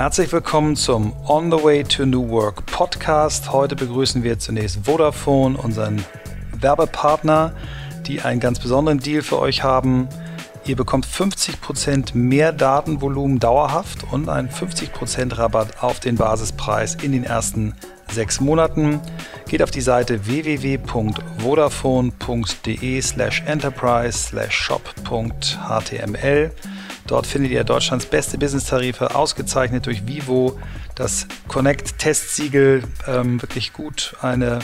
Herzlich willkommen zum On the Way to New Work Podcast. Heute begrüßen wir zunächst Vodafone, unseren Werbepartner, die einen ganz besonderen Deal für euch haben. Ihr bekommt 50% mehr Datenvolumen dauerhaft und einen 50% Rabatt auf den Basispreis in den ersten sechs Monaten. Geht auf die Seite www.vodafone.de slash enterprise slash shop.html. Dort findet ihr Deutschlands beste Business-Tarife, ausgezeichnet durch Vivo, das Connect-Testsiegel, ähm, wirklich gut, eine,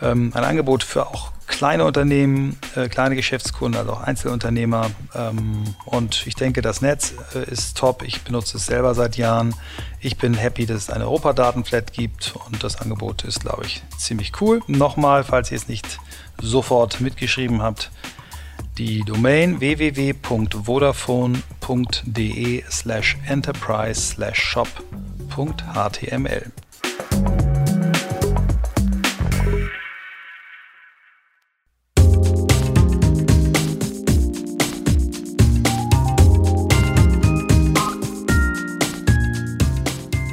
ähm, ein Angebot für auch kleine Unternehmen, äh, kleine Geschäftskunden, also auch Einzelunternehmer. Ähm, und ich denke, das Netz äh, ist top. Ich benutze es selber seit Jahren. Ich bin happy, dass es eine Europadatenflat gibt und das Angebot ist, glaube ich, ziemlich cool. Nochmal, falls ihr es nicht sofort mitgeschrieben habt, die Domain www.vodafone.de slash enterprise slash shop.html.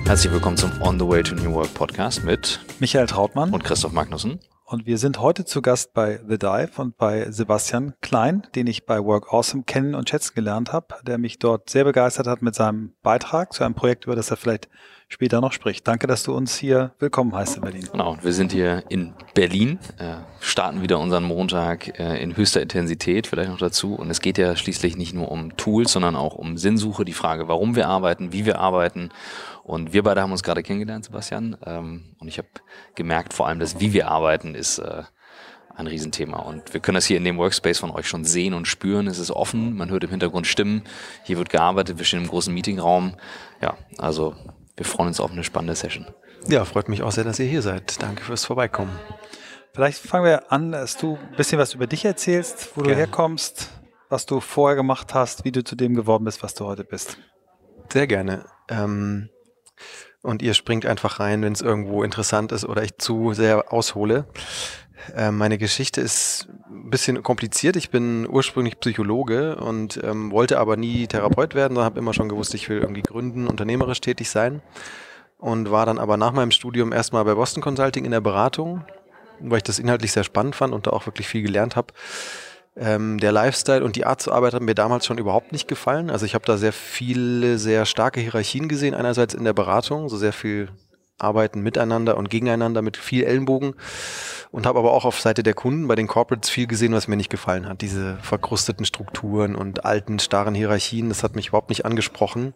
Herzlich willkommen zum On the Way to New Work Podcast mit Michael Trautmann und Christoph Magnussen. Und wir sind heute zu Gast bei The Dive und bei Sebastian Klein, den ich bei Work Awesome kennen und schätzen gelernt habe, der mich dort sehr begeistert hat mit seinem Beitrag zu einem Projekt, über das er vielleicht später noch spricht. Danke, dass du uns hier willkommen heißt in Berlin. Genau, wir sind hier in Berlin, äh, starten wieder unseren Montag äh, in höchster Intensität, vielleicht noch dazu. Und es geht ja schließlich nicht nur um Tools, sondern auch um Sinnsuche, die Frage, warum wir arbeiten, wie wir arbeiten und wir beide haben uns gerade kennengelernt, Sebastian. Ähm, und ich habe gemerkt, vor allem das, wie wir arbeiten, ist äh, ein Riesenthema. Und wir können das hier in dem Workspace von euch schon sehen und spüren. Es ist offen, man hört im Hintergrund Stimmen. Hier wird gearbeitet, wir stehen im großen Meetingraum. Ja, also wir freuen uns auf eine spannende Session. Ja, freut mich auch sehr, dass ihr hier seid. Danke fürs Vorbeikommen. Vielleicht fangen wir an, dass du ein bisschen was über dich erzählst, wo Gerne. du herkommst, was du vorher gemacht hast, wie du zu dem geworden bist, was du heute bist. Sehr gerne. Ähm und ihr springt einfach rein, wenn es irgendwo interessant ist oder ich zu sehr aushole. Ähm, meine Geschichte ist ein bisschen kompliziert. Ich bin ursprünglich Psychologe und ähm, wollte aber nie Therapeut werden, sondern habe immer schon gewusst, ich will irgendwie gründen, unternehmerisch tätig sein. Und war dann aber nach meinem Studium erstmal bei Boston Consulting in der Beratung, weil ich das inhaltlich sehr spannend fand und da auch wirklich viel gelernt habe. Ähm, der Lifestyle und die Art zu arbeiten hat mir damals schon überhaupt nicht gefallen. Also ich habe da sehr viele, sehr starke Hierarchien gesehen. Einerseits in der Beratung, so sehr viel Arbeiten miteinander und gegeneinander mit viel Ellenbogen und habe aber auch auf Seite der Kunden bei den Corporates viel gesehen, was mir nicht gefallen hat. Diese verkrusteten Strukturen und alten, starren Hierarchien, das hat mich überhaupt nicht angesprochen.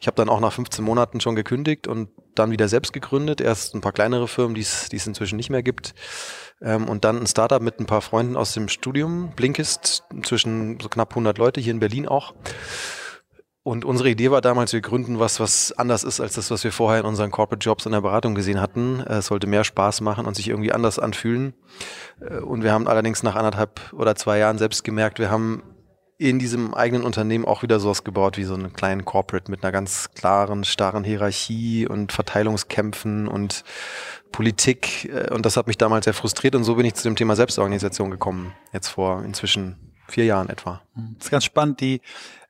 Ich habe dann auch nach 15 Monaten schon gekündigt und dann wieder selbst gegründet. Erst ein paar kleinere Firmen, die es inzwischen nicht mehr gibt ähm, und dann ein Startup mit ein paar Freunden aus dem Studium, Blinkist, zwischen so knapp 100 Leute hier in Berlin auch. Und unsere Idee war damals, wir gründen was, was anders ist als das, was wir vorher in unseren Corporate Jobs in der Beratung gesehen hatten. Es sollte mehr Spaß machen und sich irgendwie anders anfühlen. Äh, und wir haben allerdings nach anderthalb oder zwei Jahren selbst gemerkt, wir haben in diesem eigenen Unternehmen auch wieder sowas gebaut wie so einen kleinen Corporate mit einer ganz klaren, starren Hierarchie und Verteilungskämpfen und Politik. Äh, und das hat mich damals sehr frustriert und so bin ich zu dem Thema Selbstorganisation gekommen. Jetzt vor inzwischen vier Jahren etwa. Das ist ganz spannend. Die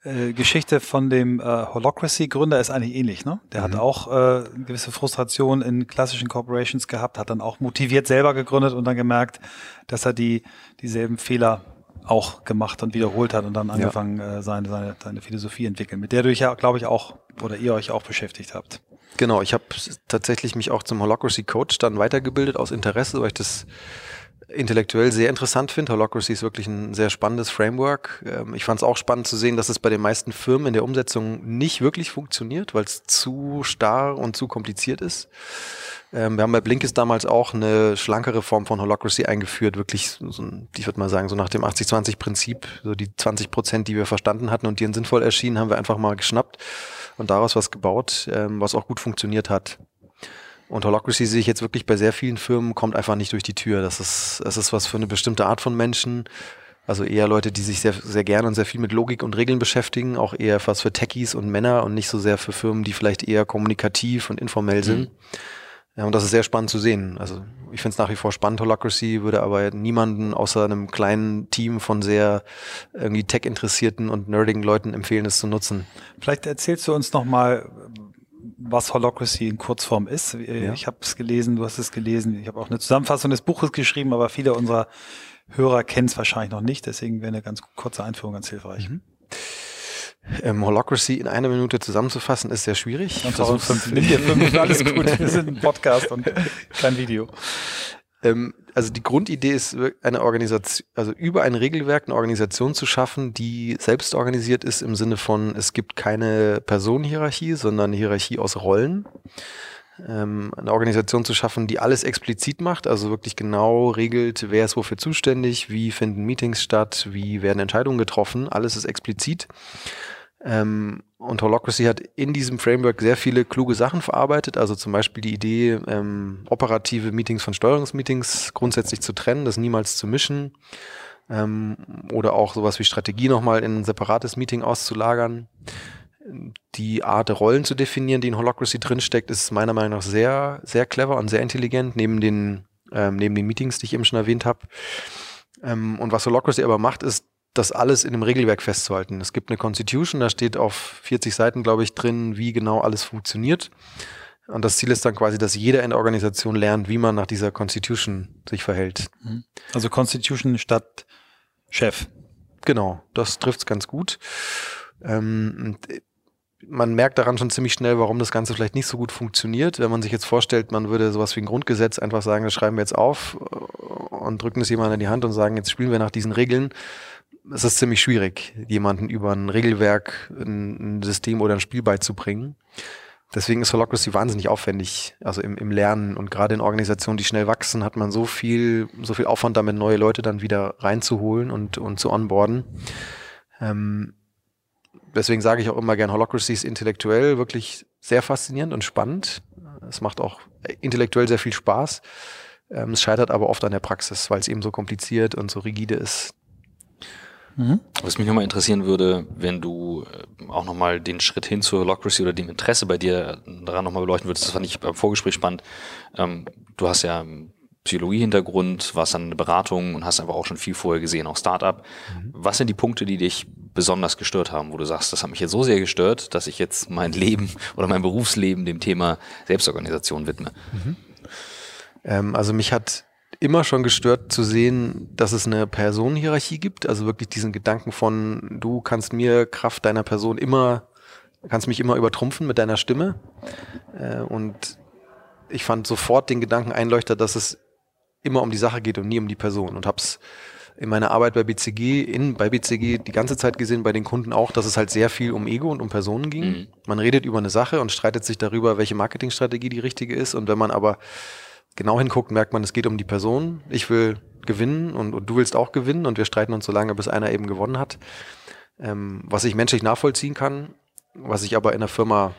äh, Geschichte von dem äh, Holocracy-Gründer ist eigentlich ähnlich. Ne? Der mhm. hat auch äh, eine gewisse Frustration in klassischen Corporations gehabt, hat dann auch motiviert selber gegründet und dann gemerkt, dass er die dieselben Fehler auch gemacht und wiederholt hat und dann angefangen, ja. äh, seine, seine, seine Philosophie entwickeln, mit der du dich ja, glaube ich, auch oder ihr euch auch beschäftigt habt. Genau, ich habe tatsächlich mich auch zum Holocracy Coach dann weitergebildet aus Interesse, weil ich das intellektuell sehr interessant finde. Holocracy ist wirklich ein sehr spannendes Framework. Ähm, ich fand es auch spannend zu sehen, dass es bei den meisten Firmen in der Umsetzung nicht wirklich funktioniert, weil es zu starr und zu kompliziert ist. Ähm, wir haben bei Blinkist damals auch eine schlankere Form von Holocracy eingeführt, wirklich, so, ich würde mal sagen, so nach dem 80-20-Prinzip, so die 20 Prozent, die wir verstanden hatten und die sinnvoll erschienen, haben wir einfach mal geschnappt und daraus was gebaut, ähm, was auch gut funktioniert hat. Und Holocracy sehe ich jetzt wirklich bei sehr vielen Firmen, kommt einfach nicht durch die Tür. Das ist, das ist was für eine bestimmte Art von Menschen. Also eher Leute, die sich sehr, sehr gerne und sehr viel mit Logik und Regeln beschäftigen, auch eher was für Techies und Männer und nicht so sehr für Firmen, die vielleicht eher kommunikativ und informell sind. Mhm. Ja, und das ist sehr spannend zu sehen. Also ich finde es nach wie vor spannend, Holacracy, würde aber niemanden außer einem kleinen Team von sehr irgendwie tech-interessierten und nerdigen Leuten empfehlen, es zu nutzen. Vielleicht erzählst du uns nochmal, was Holocracy in Kurzform ist. Ja. Ich habe es gelesen, du hast es gelesen. Ich habe auch eine Zusammenfassung des Buches geschrieben, aber viele unserer Hörer kennen es wahrscheinlich noch nicht. Deswegen wäre eine ganz kurze Einführung ganz hilfreich. Mhm. Ähm, Holocracy in einer Minute zusammenzufassen, ist sehr schwierig. Nimm dir fünf, alles gut. Wir sind ein Podcast und kein Video. Ähm, also die Grundidee ist eine Organisation, also über ein Regelwerk eine Organisation zu schaffen, die selbst organisiert ist im Sinne von, es gibt keine Personenhierarchie, sondern eine Hierarchie aus Rollen. Ähm, eine Organisation zu schaffen, die alles explizit macht, also wirklich genau regelt, wer ist wofür zuständig, wie finden Meetings statt, wie werden Entscheidungen getroffen, alles ist explizit. Ähm, und Holocracy hat in diesem Framework sehr viele kluge Sachen verarbeitet, also zum Beispiel die Idee, ähm, operative Meetings von Steuerungsmeetings grundsätzlich zu trennen, das niemals zu mischen ähm, oder auch sowas wie Strategie nochmal in ein separates Meeting auszulagern. Die Art Rollen zu definieren, die in Holocracy drinsteckt, ist meiner Meinung nach sehr, sehr clever und sehr intelligent, neben den, ähm, neben den Meetings, die ich eben schon erwähnt habe. Ähm, und was Holocracy aber macht, ist, das alles in einem Regelwerk festzuhalten. Es gibt eine Constitution, da steht auf 40 Seiten, glaube ich, drin, wie genau alles funktioniert. Und das Ziel ist dann quasi, dass jeder in der Organisation lernt, wie man nach dieser Constitution sich verhält. Mhm. Also Constitution statt Chef. Genau, das trifft's ganz gut. Ähm, man merkt daran schon ziemlich schnell, warum das Ganze vielleicht nicht so gut funktioniert. Wenn man sich jetzt vorstellt, man würde sowas wie ein Grundgesetz einfach sagen, das schreiben wir jetzt auf und drücken es jemandem in die Hand und sagen, jetzt spielen wir nach diesen Regeln es ist ziemlich schwierig, jemanden über ein Regelwerk, ein, ein System oder ein Spiel beizubringen. Deswegen ist Holocracy wahnsinnig aufwendig, also im, im Lernen und gerade in Organisationen, die schnell wachsen, hat man so viel, so viel Aufwand damit, neue Leute dann wieder reinzuholen und, und zu onboarden. Ähm, deswegen sage ich auch immer gern, Holocracy ist intellektuell wirklich sehr faszinierend und spannend. Es macht auch intellektuell sehr viel Spaß. Ähm, es scheitert aber oft an der Praxis, weil es eben so kompliziert und so rigide ist, Mhm. Was mich nochmal interessieren würde, wenn du äh, auch nochmal den Schritt hin zur Holocracy oder dem Interesse bei dir daran nochmal beleuchten würdest, das fand ich beim Vorgespräch spannend. Ähm, du hast ja Psychologie-Hintergrund, warst dann eine Beratung und hast einfach auch schon viel vorher gesehen, auch Startup. Mhm. Was sind die Punkte, die dich besonders gestört haben, wo du sagst, das hat mich jetzt so sehr gestört, dass ich jetzt mein Leben oder mein Berufsleben dem Thema Selbstorganisation widme? Mhm. Ähm, also mich hat immer schon gestört zu sehen, dass es eine Personenhierarchie gibt. Also wirklich diesen Gedanken von, du kannst mir Kraft deiner Person immer, kannst mich immer übertrumpfen mit deiner Stimme. Äh, und ich fand sofort den Gedanken einleuchter, dass es immer um die Sache geht und nie um die Person. Und hab's in meiner Arbeit bei BCG, in, bei BCG die ganze Zeit gesehen, bei den Kunden auch, dass es halt sehr viel um Ego und um Personen ging. Mhm. Man redet über eine Sache und streitet sich darüber, welche Marketingstrategie die richtige ist. Und wenn man aber genau hinguckt, merkt man, es geht um die Person. Ich will gewinnen und, und du willst auch gewinnen und wir streiten uns so lange, bis einer eben gewonnen hat. Ähm, was ich menschlich nachvollziehen kann, was ich aber in der Firma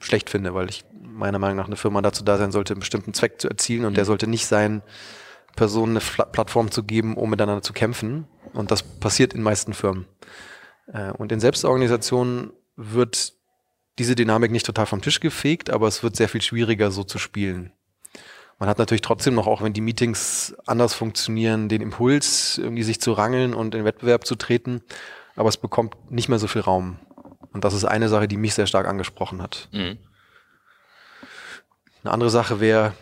schlecht finde, weil ich meiner Meinung nach eine Firma dazu da sein sollte, einen bestimmten Zweck zu erzielen und der mhm. sollte nicht sein, Personen eine Plattform zu geben, um miteinander zu kämpfen. Und das passiert in meisten Firmen. Äh, und in Selbstorganisationen wird diese Dynamik nicht total vom Tisch gefegt, aber es wird sehr viel schwieriger, so zu spielen. Man hat natürlich trotzdem noch, auch wenn die Meetings anders funktionieren, den Impuls, irgendwie sich zu rangeln und in Wettbewerb zu treten. Aber es bekommt nicht mehr so viel Raum. Und das ist eine Sache, die mich sehr stark angesprochen hat. Mhm. Eine andere Sache wäre,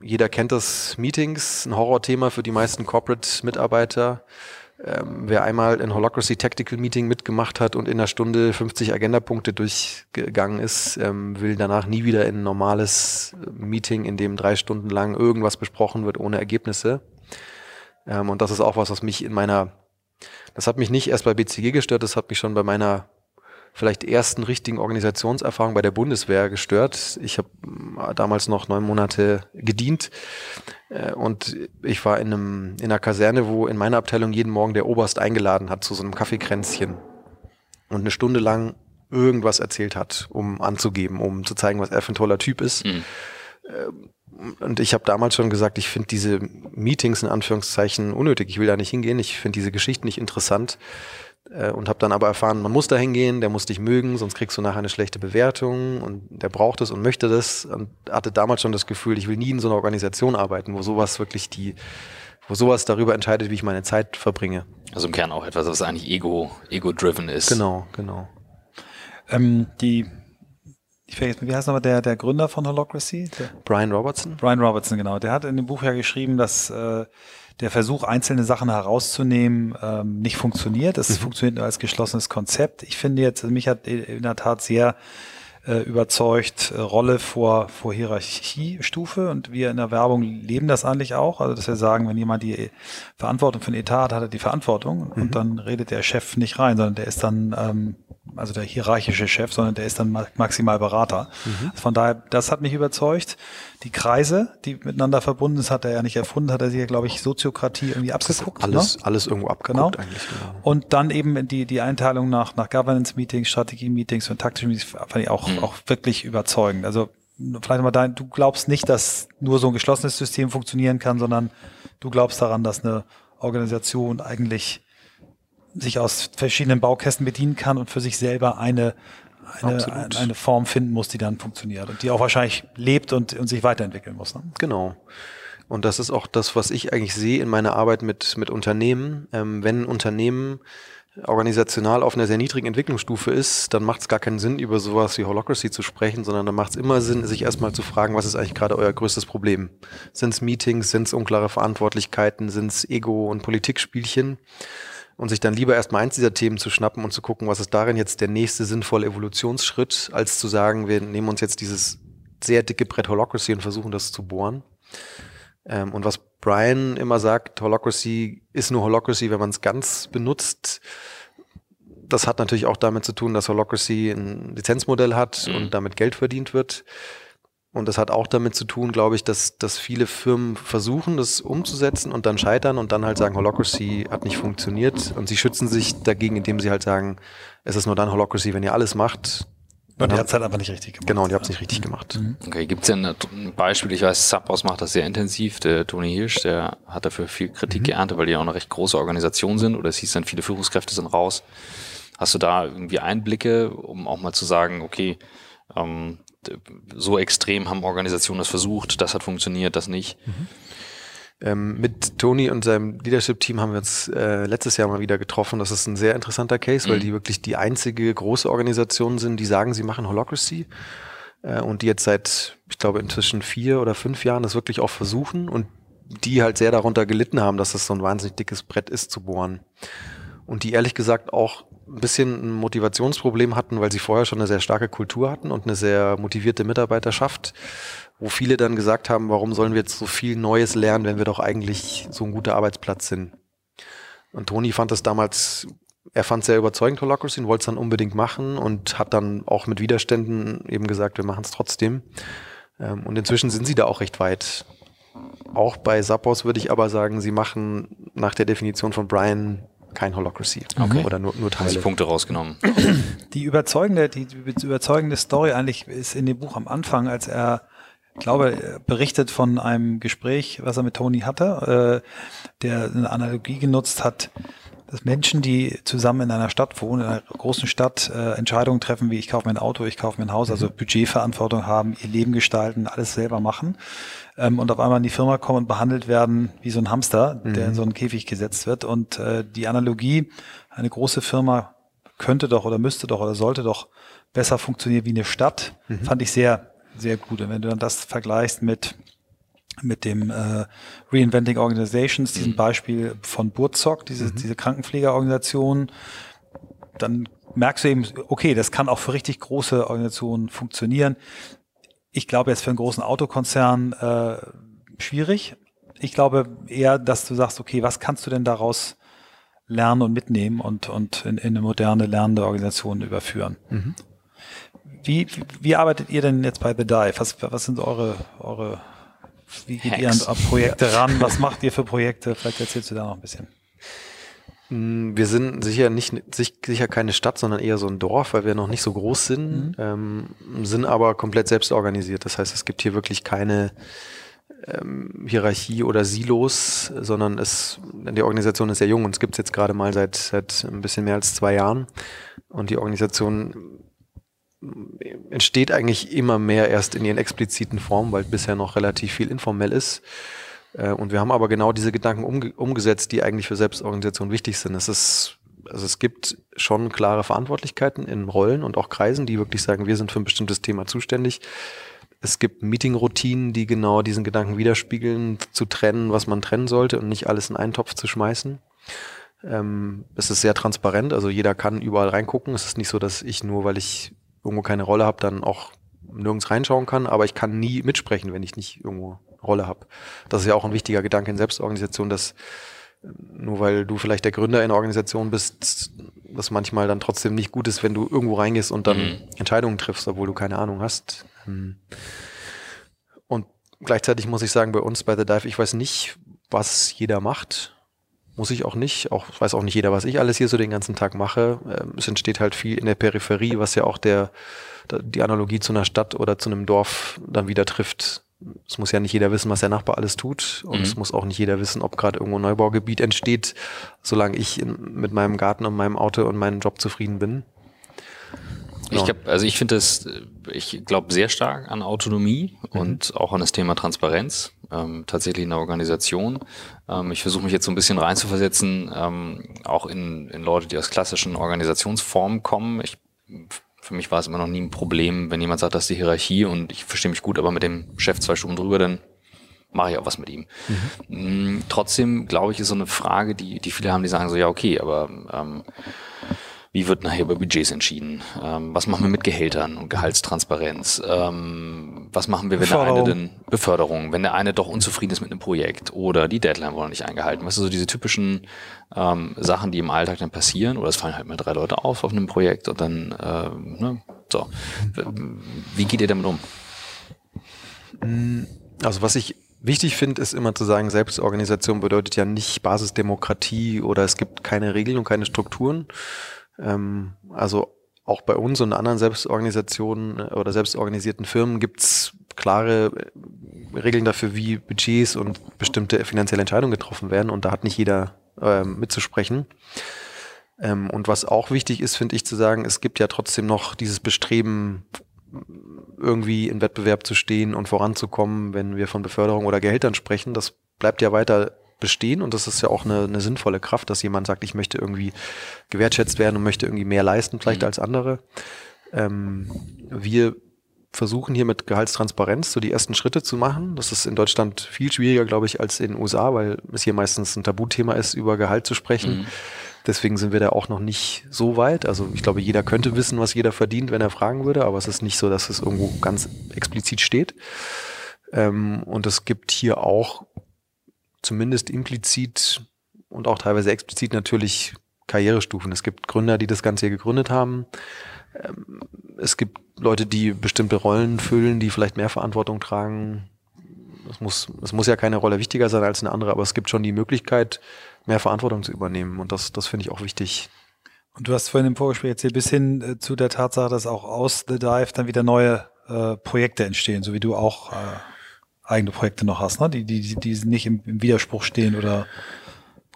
jeder kennt das Meetings, ein Horrorthema für die meisten Corporate-Mitarbeiter. Ähm, wer einmal ein Holocracy Tactical Meeting mitgemacht hat und in einer Stunde 50 Agendapunkte durchgegangen ist, ähm, will danach nie wieder in ein normales Meeting, in dem drei Stunden lang irgendwas besprochen wird ohne Ergebnisse. Ähm, und das ist auch was, was mich in meiner, das hat mich nicht erst bei BCG gestört, das hat mich schon bei meiner vielleicht ersten richtigen Organisationserfahrung bei der Bundeswehr gestört. Ich habe äh, damals noch neun Monate gedient äh, und ich war in, einem, in einer Kaserne, wo in meiner Abteilung jeden Morgen der Oberst eingeladen hat zu so einem Kaffeekränzchen und eine Stunde lang irgendwas erzählt hat, um anzugeben, um zu zeigen, was er für ein toller Typ ist. Mhm. Und ich habe damals schon gesagt, ich finde diese Meetings in Anführungszeichen unnötig. Ich will da nicht hingehen. Ich finde diese Geschichten nicht interessant. Äh, und habe dann aber erfahren, man muss da hingehen, der muss dich mögen, sonst kriegst du nachher eine schlechte Bewertung und der braucht es und möchte das und hatte damals schon das Gefühl, ich will nie in so einer Organisation arbeiten, wo sowas wirklich die, wo sowas darüber entscheidet, wie ich meine Zeit verbringe. Also im Kern auch etwas, was eigentlich ego, ego-driven ist. Genau, genau. Ähm, die ich vergesse, wie heißt nochmal der, der Gründer von Holocracy? Der Brian Robertson. Brian Robertson, genau. Der hat in dem Buch ja geschrieben, dass äh, der Versuch, einzelne Sachen herauszunehmen, ähm, nicht funktioniert. Das mhm. funktioniert nur als geschlossenes Konzept. Ich finde jetzt, mich hat in der Tat sehr äh, überzeugt, äh, Rolle vor, vor Hierarchiestufe und wir in der Werbung leben das eigentlich auch. Also dass wir sagen, wenn jemand die Verantwortung für den Etat hat, hat er die Verantwortung mhm. und dann redet der Chef nicht rein, sondern der ist dann ähm, also der hierarchische Chef, sondern der ist dann maximal Berater. Mhm. Von daher, das hat mich überzeugt. Die Kreise, die miteinander verbunden sind, hat er ja nicht erfunden, hat er sich ja, glaube ich, Soziokratie irgendwie abgeguckt. Alles, ne? alles irgendwo abgeguckt genau. eigentlich. Genau. Und dann eben die, die Einteilung nach, nach Governance-Meetings, Strategie-Meetings und taktischen Meetings fand ich auch, mhm. auch wirklich überzeugend. Also vielleicht mal dein, du glaubst nicht, dass nur so ein geschlossenes System funktionieren kann, sondern du glaubst daran, dass eine Organisation eigentlich sich aus verschiedenen Baukästen bedienen kann und für sich selber eine, eine, eine Form finden muss, die dann funktioniert und die auch wahrscheinlich lebt und, und sich weiterentwickeln muss. Ne? Genau. Und das ist auch das, was ich eigentlich sehe in meiner Arbeit mit, mit Unternehmen. Ähm, wenn ein Unternehmen organisational auf einer sehr niedrigen Entwicklungsstufe ist, dann macht es gar keinen Sinn, über sowas wie Holocracy zu sprechen, sondern dann macht es immer Sinn, sich erstmal zu fragen, was ist eigentlich gerade euer größtes Problem? Sind es Meetings, sind es unklare Verantwortlichkeiten, sind es Ego- und Politikspielchen? Und sich dann lieber erstmal eins dieser Themen zu schnappen und zu gucken, was ist darin jetzt der nächste sinnvolle Evolutionsschritt, als zu sagen, wir nehmen uns jetzt dieses sehr dicke Brett Holocracy und versuchen das zu bohren. Ähm, und was Brian immer sagt, Holocracy ist nur Holocracy, wenn man es ganz benutzt. Das hat natürlich auch damit zu tun, dass Holocracy ein Lizenzmodell hat mhm. und damit Geld verdient wird. Und das hat auch damit zu tun, glaube ich, dass, dass viele Firmen versuchen, das umzusetzen und dann scheitern und dann halt sagen, Holocracy hat nicht funktioniert. Und sie schützen sich dagegen, indem sie halt sagen, es ist nur dann Holocracy, wenn ihr alles macht. Und ihr habt es halt einfach nicht richtig gemacht. Genau, und ihr habt es nicht richtig gemacht. Mhm. Okay, gibt es denn ein Beispiel, ich weiß, Subboss macht das sehr intensiv, der Toni Hirsch, der hat dafür viel Kritik mhm. geerntet, weil die ja auch eine recht große Organisation sind oder es hieß dann, viele Führungskräfte sind raus. Hast du da irgendwie Einblicke, um auch mal zu sagen, okay, ähm, so extrem haben Organisationen das versucht, das hat funktioniert, das nicht. Mhm. Ähm, mit Toni und seinem Leadership-Team haben wir uns äh, letztes Jahr mal wieder getroffen. Das ist ein sehr interessanter Case, mhm. weil die wirklich die einzige große Organisation sind, die sagen, sie machen Holocracy äh, und die jetzt seit, ich glaube, inzwischen vier oder fünf Jahren das wirklich auch versuchen und die halt sehr darunter gelitten haben, dass das so ein wahnsinnig dickes Brett ist zu bohren. Und die ehrlich gesagt auch ein bisschen ein Motivationsproblem hatten, weil sie vorher schon eine sehr starke Kultur hatten und eine sehr motivierte Mitarbeiterschaft, wo viele dann gesagt haben, warum sollen wir jetzt so viel Neues lernen, wenn wir doch eigentlich so ein guter Arbeitsplatz sind. Und Toni fand das damals, er fand es sehr überzeugend, Holacracy, wollte es dann unbedingt machen und hat dann auch mit Widerständen eben gesagt, wir machen es trotzdem. Ähm, und inzwischen sind sie da auch recht weit. Auch bei Sappos würde ich aber sagen, sie machen nach der Definition von Brian kein Holocracy. Okay. Oder nur, nur Teile. Also Punkte rausgenommen. Die überzeugende, die, die überzeugende Story eigentlich ist in dem Buch am Anfang, als er ich glaube, berichtet von einem Gespräch, was er mit Tony hatte, äh, der eine Analogie genutzt hat, dass Menschen, die zusammen in einer Stadt wohnen, in einer großen Stadt, äh, Entscheidungen treffen, wie ich kaufe mir ein Auto, ich kaufe mir ein Haus, also. Budgetverantwortung haben, ihr Leben gestalten, alles selber machen ähm, und auf einmal in die Firma kommen und behandelt werden wie so ein Hamster, mhm. der in so einen Käfig gesetzt wird. Und äh, die Analogie, eine große Firma könnte doch oder müsste doch oder sollte doch besser funktionieren wie eine Stadt, mhm. fand ich sehr, sehr gut. Und wenn du dann das vergleichst mit mit dem äh, Reinventing Organizations, diesem mhm. Beispiel von Burzog, diese, mhm. diese Krankenpflegerorganisation, dann merkst du eben, okay, das kann auch für richtig große Organisationen funktionieren. Ich glaube jetzt für einen großen Autokonzern äh, schwierig. Ich glaube eher, dass du sagst, okay, was kannst du denn daraus lernen und mitnehmen und, und in, in eine moderne lernende Organisation überführen? Mhm. Wie, wie arbeitet ihr denn jetzt bei The Dive? Was, was sind eure, eure, wie geht Hacks. ihr an Projekte ran? Was macht ihr für Projekte? Vielleicht erzählst du da noch ein bisschen. Mm, wir sind sicher nicht sicher keine Stadt, sondern eher so ein Dorf, weil wir noch nicht so groß sind, mhm. ähm, sind aber komplett selbst organisiert. Das heißt, es gibt hier wirklich keine ähm, Hierarchie oder Silos, sondern es, die Organisation ist sehr jung und es gibt es jetzt gerade mal seit, seit ein bisschen mehr als zwei Jahren. Und die Organisation entsteht eigentlich immer mehr erst in ihren expliziten Formen, weil bisher noch relativ viel informell ist. Äh, und wir haben aber genau diese Gedanken umge umgesetzt, die eigentlich für Selbstorganisation wichtig sind. Es ist also es gibt schon klare Verantwortlichkeiten in Rollen und auch Kreisen, die wirklich sagen, wir sind für ein bestimmtes Thema zuständig. Es gibt Meeting-Routinen, die genau diesen Gedanken widerspiegeln, zu trennen, was man trennen sollte und nicht alles in einen Topf zu schmeißen. Ähm, es ist sehr transparent, also jeder kann überall reingucken. Es ist nicht so, dass ich nur, weil ich irgendwo keine Rolle habe, dann auch nirgends reinschauen kann, aber ich kann nie mitsprechen, wenn ich nicht irgendwo Rolle habe. Das ist ja auch ein wichtiger Gedanke in Selbstorganisation, dass äh, nur weil du vielleicht der Gründer in der Organisation bist, das manchmal dann trotzdem nicht gut ist, wenn du irgendwo reingehst und dann mhm. Entscheidungen triffst, obwohl du keine Ahnung hast. Hm. Und gleichzeitig muss ich sagen, bei uns bei The Dive, ich weiß nicht, was jeder macht. Muss ich auch nicht. Auch weiß auch nicht jeder, was ich alles hier so den ganzen Tag mache. Ähm, es entsteht halt viel in der Peripherie, was ja auch der, die Analogie zu einer Stadt oder zu einem Dorf dann wieder trifft. Es muss ja nicht jeder wissen, was der Nachbar alles tut. Und mhm. es muss auch nicht jeder wissen, ob gerade irgendwo ein Neubaugebiet entsteht, solange ich in, mit meinem Garten und meinem Auto und meinem Job zufrieden bin. Ich glaub, also ich finde das, ich glaube sehr stark an Autonomie mhm. und auch an das Thema Transparenz, ähm, tatsächlich in der Organisation. Ähm, ich versuche mich jetzt so ein bisschen reinzuversetzen, ähm, auch in, in Leute, die aus klassischen Organisationsformen kommen. Ich, für mich war es immer noch nie ein Problem, wenn jemand sagt, das ist die Hierarchie und ich verstehe mich gut, aber mit dem Chef zwei Stunden drüber, dann mache ich auch was mit ihm. Mhm. Trotzdem, glaube ich, ist so eine Frage, die, die viele haben, die sagen so, ja, okay, aber ähm, wie wird nachher über Budgets entschieden? Ähm, was machen wir mit Gehältern und Gehaltstransparenz? Ähm, was machen wir, wenn der eine denn Beförderung, wenn der eine doch unzufrieden ist mit einem Projekt oder die Deadline wurde nicht eingehalten? Was sind so diese typischen ähm, Sachen, die im Alltag dann passieren? Oder es fallen halt mal drei Leute auf auf einem Projekt und dann, äh, ne, so. Wie geht ihr damit um? Also was ich wichtig finde, ist immer zu sagen, Selbstorganisation bedeutet ja nicht Basisdemokratie oder es gibt keine Regeln und keine Strukturen, ähm, also auch bei uns und anderen Selbstorganisationen äh, oder selbstorganisierten Firmen gibt's klare äh, Regeln dafür, wie Budgets und bestimmte finanzielle Entscheidungen getroffen werden. Und da hat nicht jeder ähm, mitzusprechen. Ähm, und was auch wichtig ist, finde ich zu sagen, es gibt ja trotzdem noch dieses Bestreben, irgendwie in Wettbewerb zu stehen und voranzukommen, wenn wir von Beförderung oder Gehältern sprechen. Das bleibt ja weiter bestehen und das ist ja auch eine, eine sinnvolle Kraft, dass jemand sagt, ich möchte irgendwie gewertschätzt werden und möchte irgendwie mehr leisten vielleicht mhm. als andere. Ähm, wir versuchen hier mit Gehaltstransparenz so die ersten Schritte zu machen. Das ist in Deutschland viel schwieriger, glaube ich, als in den USA, weil es hier meistens ein Tabuthema ist, über Gehalt zu sprechen. Mhm. Deswegen sind wir da auch noch nicht so weit. Also ich glaube, jeder könnte wissen, was jeder verdient, wenn er fragen würde, aber es ist nicht so, dass es irgendwo ganz explizit steht. Ähm, und es gibt hier auch zumindest implizit und auch teilweise explizit natürlich Karrierestufen. Es gibt Gründer, die das Ganze hier gegründet haben. Ähm, es gibt Leute, die bestimmte Rollen füllen, die vielleicht mehr Verantwortung tragen. Es muss, es muss ja keine Rolle wichtiger sein als eine andere, aber es gibt schon die Möglichkeit, mehr Verantwortung zu übernehmen. Und das, das finde ich auch wichtig. Und du hast vorhin im Vorgespräch erzählt, bis hin äh, zu der Tatsache, dass auch aus The Dive dann wieder neue äh, Projekte entstehen, so wie du auch äh, eigene Projekte noch hast, ne? die, die, die nicht im, im Widerspruch stehen oder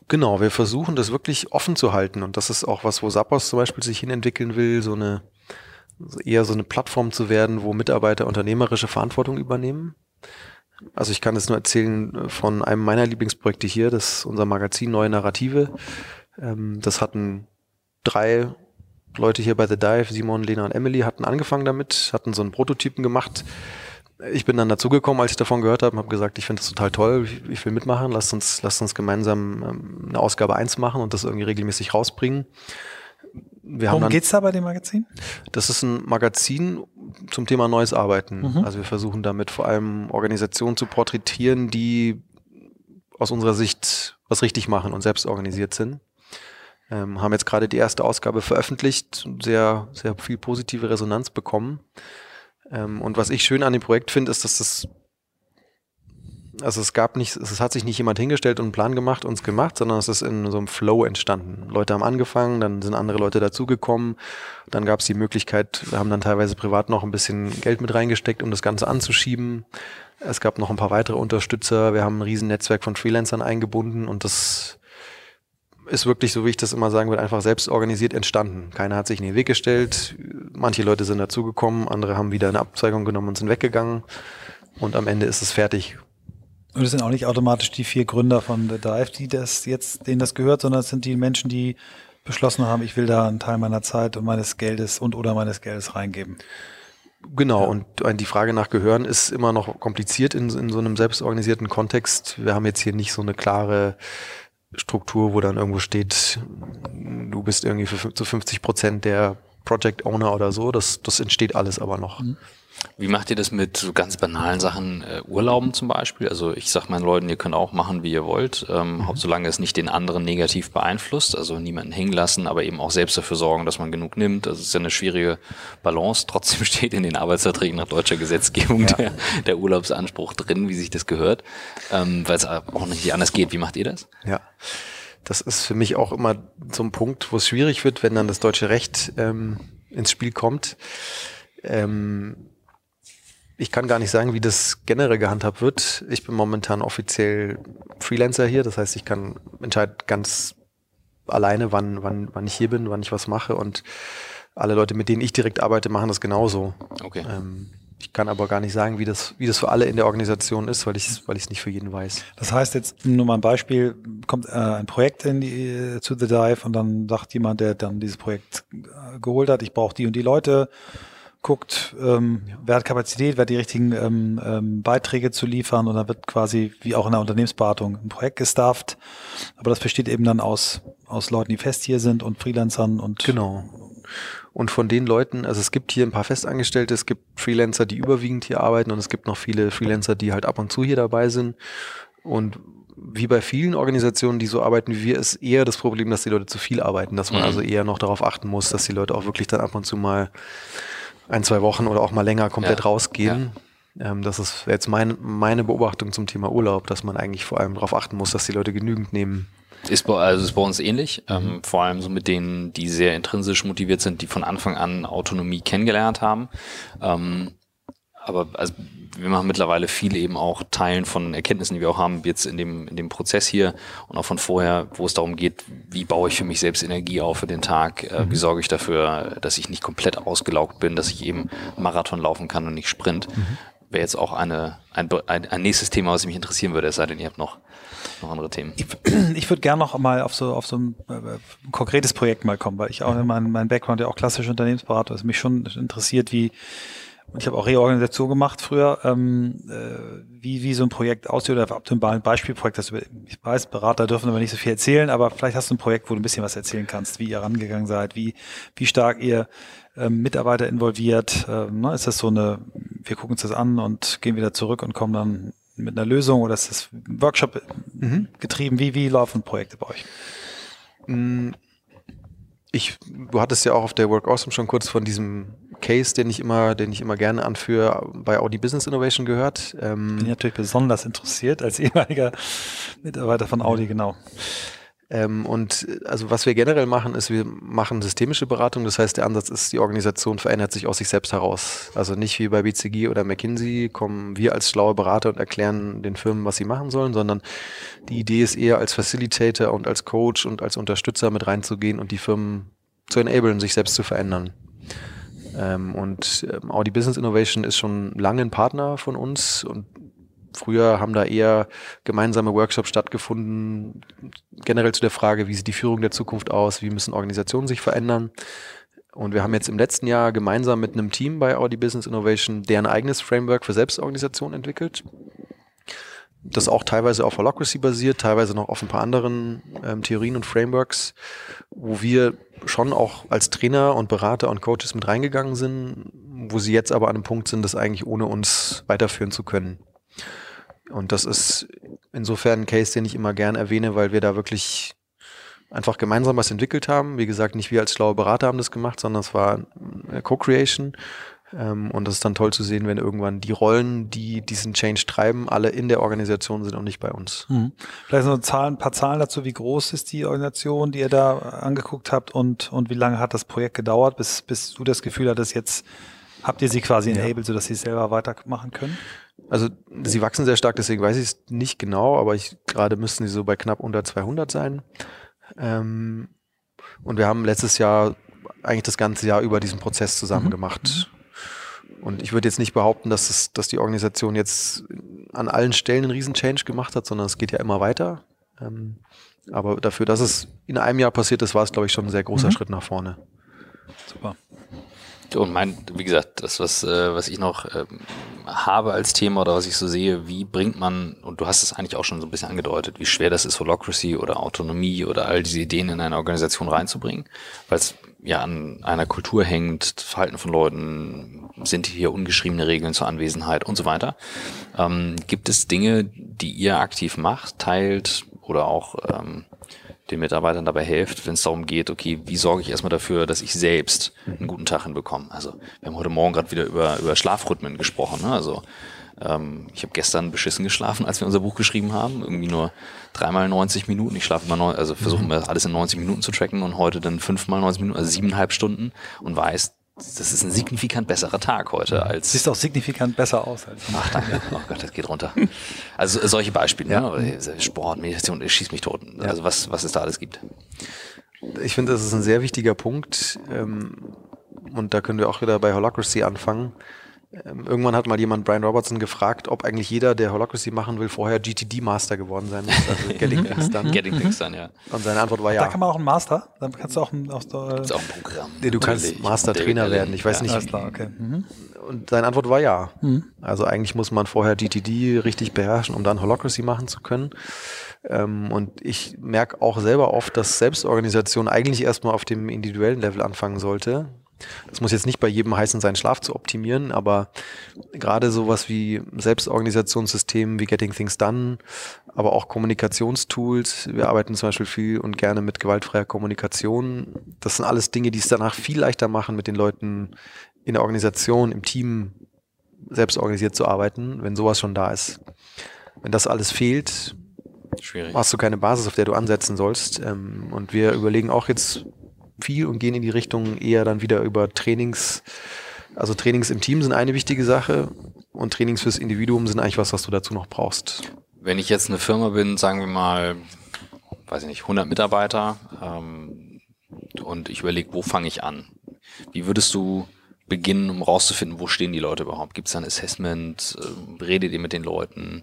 Genau, wir versuchen das wirklich offen zu halten und das ist auch was, wo Sappos zum Beispiel sich hinentwickeln will, so eine eher so eine Plattform zu werden, wo Mitarbeiter unternehmerische Verantwortung übernehmen. Also ich kann es nur erzählen von einem meiner Lieblingsprojekte hier, das ist unser Magazin Neue Narrative. Ähm, das hatten drei Leute hier bei The Dive, Simon, Lena und Emily, hatten angefangen damit, hatten so einen Prototypen gemacht, ich bin dann dazugekommen, als ich davon gehört habe, und habe gesagt, ich finde das total toll, ich, ich, will mitmachen, lasst uns, lasst uns gemeinsam ähm, eine Ausgabe eins machen und das irgendwie regelmäßig rausbringen. Wir Worum dann, geht's da bei dem Magazin? Das ist ein Magazin zum Thema neues Arbeiten. Mhm. Also wir versuchen damit vor allem Organisationen zu porträtieren, die aus unserer Sicht was richtig machen und selbst organisiert sind. Ähm, haben jetzt gerade die erste Ausgabe veröffentlicht, sehr, sehr viel positive Resonanz bekommen. Ähm, und was ich schön an dem Projekt finde, ist, dass das also es gab nicht, es hat sich nicht jemand hingestellt und einen Plan gemacht, uns gemacht, sondern es ist in so einem Flow entstanden. Leute haben angefangen, dann sind andere Leute dazugekommen, dann gab es die Möglichkeit, wir haben dann teilweise privat noch ein bisschen Geld mit reingesteckt, um das Ganze anzuschieben. Es gab noch ein paar weitere Unterstützer, wir haben ein riesen Netzwerk von Freelancern eingebunden und das ist wirklich, so wie ich das immer sagen würde, einfach selbst organisiert entstanden. Keiner hat sich in den Weg gestellt. Manche Leute sind dazugekommen, andere haben wieder eine Abzweigung genommen und sind weggegangen. Und am Ende ist es fertig. Und es sind auch nicht automatisch die vier Gründer von The Dive, die das jetzt, denen das gehört, sondern es sind die Menschen, die beschlossen haben, ich will da einen Teil meiner Zeit und meines Geldes und oder meines Geldes reingeben. Genau, ja. und die Frage nach Gehören ist immer noch kompliziert in, in so einem selbstorganisierten Kontext. Wir haben jetzt hier nicht so eine klare Struktur, wo dann irgendwo steht, du bist irgendwie für, zu 50 Prozent der Project Owner oder so. Das, das entsteht alles aber noch. Mhm. Wie macht ihr das mit so ganz banalen Sachen, äh, Urlauben zum Beispiel? Also ich sage meinen Leuten, ihr könnt auch machen, wie ihr wollt, ähm, mhm. solange es nicht den anderen negativ beeinflusst, also niemanden hängen lassen, aber eben auch selbst dafür sorgen, dass man genug nimmt. Das ist ja eine schwierige Balance. Trotzdem steht in den Arbeitsverträgen nach deutscher Gesetzgebung ja. der, der, Urlaubsanspruch drin, wie sich das gehört, ähm, weil es auch nicht anders geht. Wie macht ihr das? Ja. Das ist für mich auch immer so ein Punkt, wo es schwierig wird, wenn dann das deutsche Recht ähm, ins Spiel kommt. Ähm, ich kann gar nicht sagen, wie das generell gehandhabt wird. Ich bin momentan offiziell Freelancer hier, das heißt, ich kann entscheiden ganz alleine, wann, wann, wann ich hier bin, wann ich was mache und alle Leute, mit denen ich direkt arbeite, machen das genauso. Okay. Ähm, ich kann aber gar nicht sagen, wie das, wie das für alle in der Organisation ist, weil ich es weil nicht für jeden weiß. Das heißt jetzt nur mal ein Beispiel, kommt äh, ein Projekt in die, äh, zu The Dive und dann sagt jemand, der dann dieses Projekt äh, geholt hat, ich brauche die und die Leute, guckt, ähm, wer hat Kapazität, wer hat die richtigen ähm, ähm, Beiträge zu liefern und dann wird quasi wie auch in der Unternehmensberatung ein Projekt gestafft. Aber das besteht eben dann aus, aus Leuten, die fest hier sind und Freelancern und genau. Und von den Leuten, also es gibt hier ein paar Festangestellte, es gibt Freelancer, die überwiegend hier arbeiten und es gibt noch viele Freelancer, die halt ab und zu hier dabei sind. Und wie bei vielen Organisationen, die so arbeiten wie wir, ist eher das Problem, dass die Leute zu viel arbeiten, dass man mhm. also eher noch darauf achten muss, dass die Leute auch wirklich dann ab und zu mal ein, zwei Wochen oder auch mal länger komplett ja. rausgehen. Ja. Ähm, das ist jetzt mein, meine Beobachtung zum Thema Urlaub, dass man eigentlich vor allem darauf achten muss, dass die Leute genügend nehmen. Ist bei, also ist bei uns ähnlich, ähm, vor allem so mit denen, die sehr intrinsisch motiviert sind, die von Anfang an Autonomie kennengelernt haben. Ähm, aber also wir machen mittlerweile viel eben auch Teilen von Erkenntnissen, die wir auch haben, jetzt in dem, in dem Prozess hier und auch von vorher, wo es darum geht, wie baue ich für mich selbst Energie auf für den Tag, äh, wie mhm. sorge ich dafür, dass ich nicht komplett ausgelaugt bin, dass ich eben Marathon laufen kann und nicht Sprint. Mhm. Wäre jetzt auch eine, ein, ein, nächstes Thema, was mich interessieren würde, es sei denn, ihr habt noch noch andere Themen. Ich, ich würde gerne noch mal auf so auf so ein äh, konkretes Projekt mal kommen, weil ich auch in meinem mein Background ja auch klassische Unternehmensberater ist, mich schon interessiert, wie und ich habe auch Reorganisation gemacht früher, ähm, äh, wie, wie so ein Projekt aussieht oder ab dem Beispielprojekt, das ich weiß, Berater dürfen aber nicht so viel erzählen, aber vielleicht hast du ein Projekt, wo du ein bisschen was erzählen kannst, wie ihr rangegangen seid, wie, wie stark ihr ähm, Mitarbeiter involviert. Ähm, ne? Ist das so eine, wir gucken uns das an und gehen wieder zurück und kommen dann mit einer Lösung oder ist das Workshop mhm. getrieben? Wie, wie laufen Projekte bei euch? Mm, ich, du hattest ja auch auf der Work Awesome schon kurz von diesem Case, den ich immer, den ich immer gerne anführe, bei Audi Business Innovation gehört. Ähm, Bin natürlich besonders interessiert als ehemaliger Mitarbeiter von Audi, genau. Ähm, und also was wir generell machen, ist, wir machen systemische Beratung. Das heißt, der Ansatz ist, die Organisation verändert sich aus sich selbst heraus. Also nicht wie bei BCG oder McKinsey kommen wir als schlaue Berater und erklären den Firmen, was sie machen sollen, sondern die Idee ist eher als Facilitator und als Coach und als Unterstützer mit reinzugehen und die Firmen zu enablen, sich selbst zu verändern. Ähm, und ähm, Audi Business Innovation ist schon lange ein Partner von uns und Früher haben da eher gemeinsame Workshops stattgefunden, generell zu der Frage, wie sieht die Führung der Zukunft aus, wie müssen Organisationen sich verändern. Und wir haben jetzt im letzten Jahr gemeinsam mit einem Team bei Audi Business Innovation deren eigenes Framework für Selbstorganisation entwickelt. Das auch teilweise auf Holacracy basiert, teilweise noch auf ein paar anderen ähm, Theorien und Frameworks, wo wir schon auch als Trainer und Berater und Coaches mit reingegangen sind, wo sie jetzt aber an einem Punkt sind, das eigentlich ohne uns weiterführen zu können. Und das ist insofern ein Case, den ich immer gern erwähne, weil wir da wirklich einfach gemeinsam was entwickelt haben. Wie gesagt, nicht wir als schlaue Berater haben das gemacht, sondern es war Co-Creation. Ähm, und das ist dann toll zu sehen, wenn irgendwann die Rollen, die diesen Change treiben, alle in der Organisation sind und nicht bei uns. Mhm. Vielleicht noch Zahlen, ein paar Zahlen dazu. Wie groß ist die Organisation, die ihr da angeguckt habt und, und wie lange hat das Projekt gedauert, bis, bis du das Gefühl hattest, jetzt habt ihr sie quasi enabled, ja. sodass sie selber weitermachen können? Also sie wachsen sehr stark, deswegen weiß ich es nicht genau, aber ich gerade müssten sie so bei knapp unter 200 sein. Ähm, und wir haben letztes Jahr eigentlich das ganze Jahr über diesen Prozess zusammen mhm. gemacht. Und ich würde jetzt nicht behaupten, dass, es, dass die Organisation jetzt an allen Stellen einen riesen Change gemacht hat, sondern es geht ja immer weiter. Ähm, Aber dafür, dass es in einem Jahr passiert ist, war es, glaube ich, schon ein sehr großer Mhm. Schritt nach vorne. Super. Und mein, wie gesagt, das, was, äh, was ich noch ähm, habe als Thema oder was ich so sehe, wie bringt man, und du hast es eigentlich auch schon so ein bisschen angedeutet, wie schwer das ist, Holocracy oder Autonomie oder all diese Ideen in eine Organisation reinzubringen, weil es ja an einer Kultur hängt, Verhalten von Leuten, sind hier ungeschriebene Regeln zur Anwesenheit und so weiter. Ähm, gibt es Dinge, die ihr aktiv macht, teilt oder auch ähm, den Mitarbeitern dabei hilft, wenn es darum geht, okay, wie sorge ich erstmal dafür, dass ich selbst einen guten Tag hinbekomme. Also wir haben heute Morgen gerade wieder über, über Schlafrhythmen gesprochen. Ne? Also ähm, ich habe gestern beschissen geschlafen, als wir unser Buch geschrieben haben. Irgendwie nur dreimal 90 Minuten. Ich schlafe immer neun, also versuche immer alles in 90 Minuten zu tracken und heute dann fünfmal 90 Minuten, also siebeneinhalb Stunden und weiß, das ist ein signifikant besserer Tag heute als Siehst auch signifikant besser aus. Als Ach, danke. Oh Gott, das geht runter. Also solche Beispiele, ne? Sport, Meditation, schießt mich tot. Also was, was es da alles gibt. Ich finde, das ist ein sehr wichtiger Punkt. Ähm, und da können wir auch wieder bei Holacracy anfangen. Ähm, irgendwann hat mal jemand Brian Robertson gefragt, ob eigentlich jeder, der Holacracy machen will, vorher GTD-Master geworden sein muss. Also Getting Things Done. Getting Things Done, ja. Und seine Antwort war Da ja. kann man auch einen Master. Dann kannst du auch ein, aus der, Das ist auch ein Programm. Nee, du kannst. Master-Trainer werden. Ich weiß ja. nicht, Alles klar, okay. Mhm. Und seine Antwort war ja. Also eigentlich muss man vorher GTD richtig beherrschen, um dann Holocracy machen zu können. Ähm, und ich merke auch selber oft, dass Selbstorganisation eigentlich erstmal auf dem individuellen Level anfangen sollte. Das muss jetzt nicht bei jedem heißen, seinen Schlaf zu optimieren, aber gerade sowas wie Selbstorganisationssystemen wie Getting Things Done, aber auch Kommunikationstools. Wir arbeiten zum Beispiel viel und gerne mit gewaltfreier Kommunikation. Das sind alles Dinge, die es danach viel leichter machen, mit den Leuten in der Organisation, im Team selbst organisiert zu arbeiten, wenn sowas schon da ist. Wenn das alles fehlt, Schwierig. hast du keine Basis, auf der du ansetzen sollst. Ähm, und wir überlegen auch jetzt viel und gehen in die Richtung eher dann wieder über Trainings. Also Trainings im Team sind eine wichtige Sache und Trainings fürs Individuum sind eigentlich was, was du dazu noch brauchst. Wenn ich jetzt eine Firma bin, sagen wir mal, weiß ich nicht, 100 Mitarbeiter ähm, und ich überlege, wo fange ich an? Wie würdest du beginnen, um rauszufinden, wo stehen die Leute überhaupt? Gibt es da ein Assessment? Ähm, redet ihr mit den Leuten?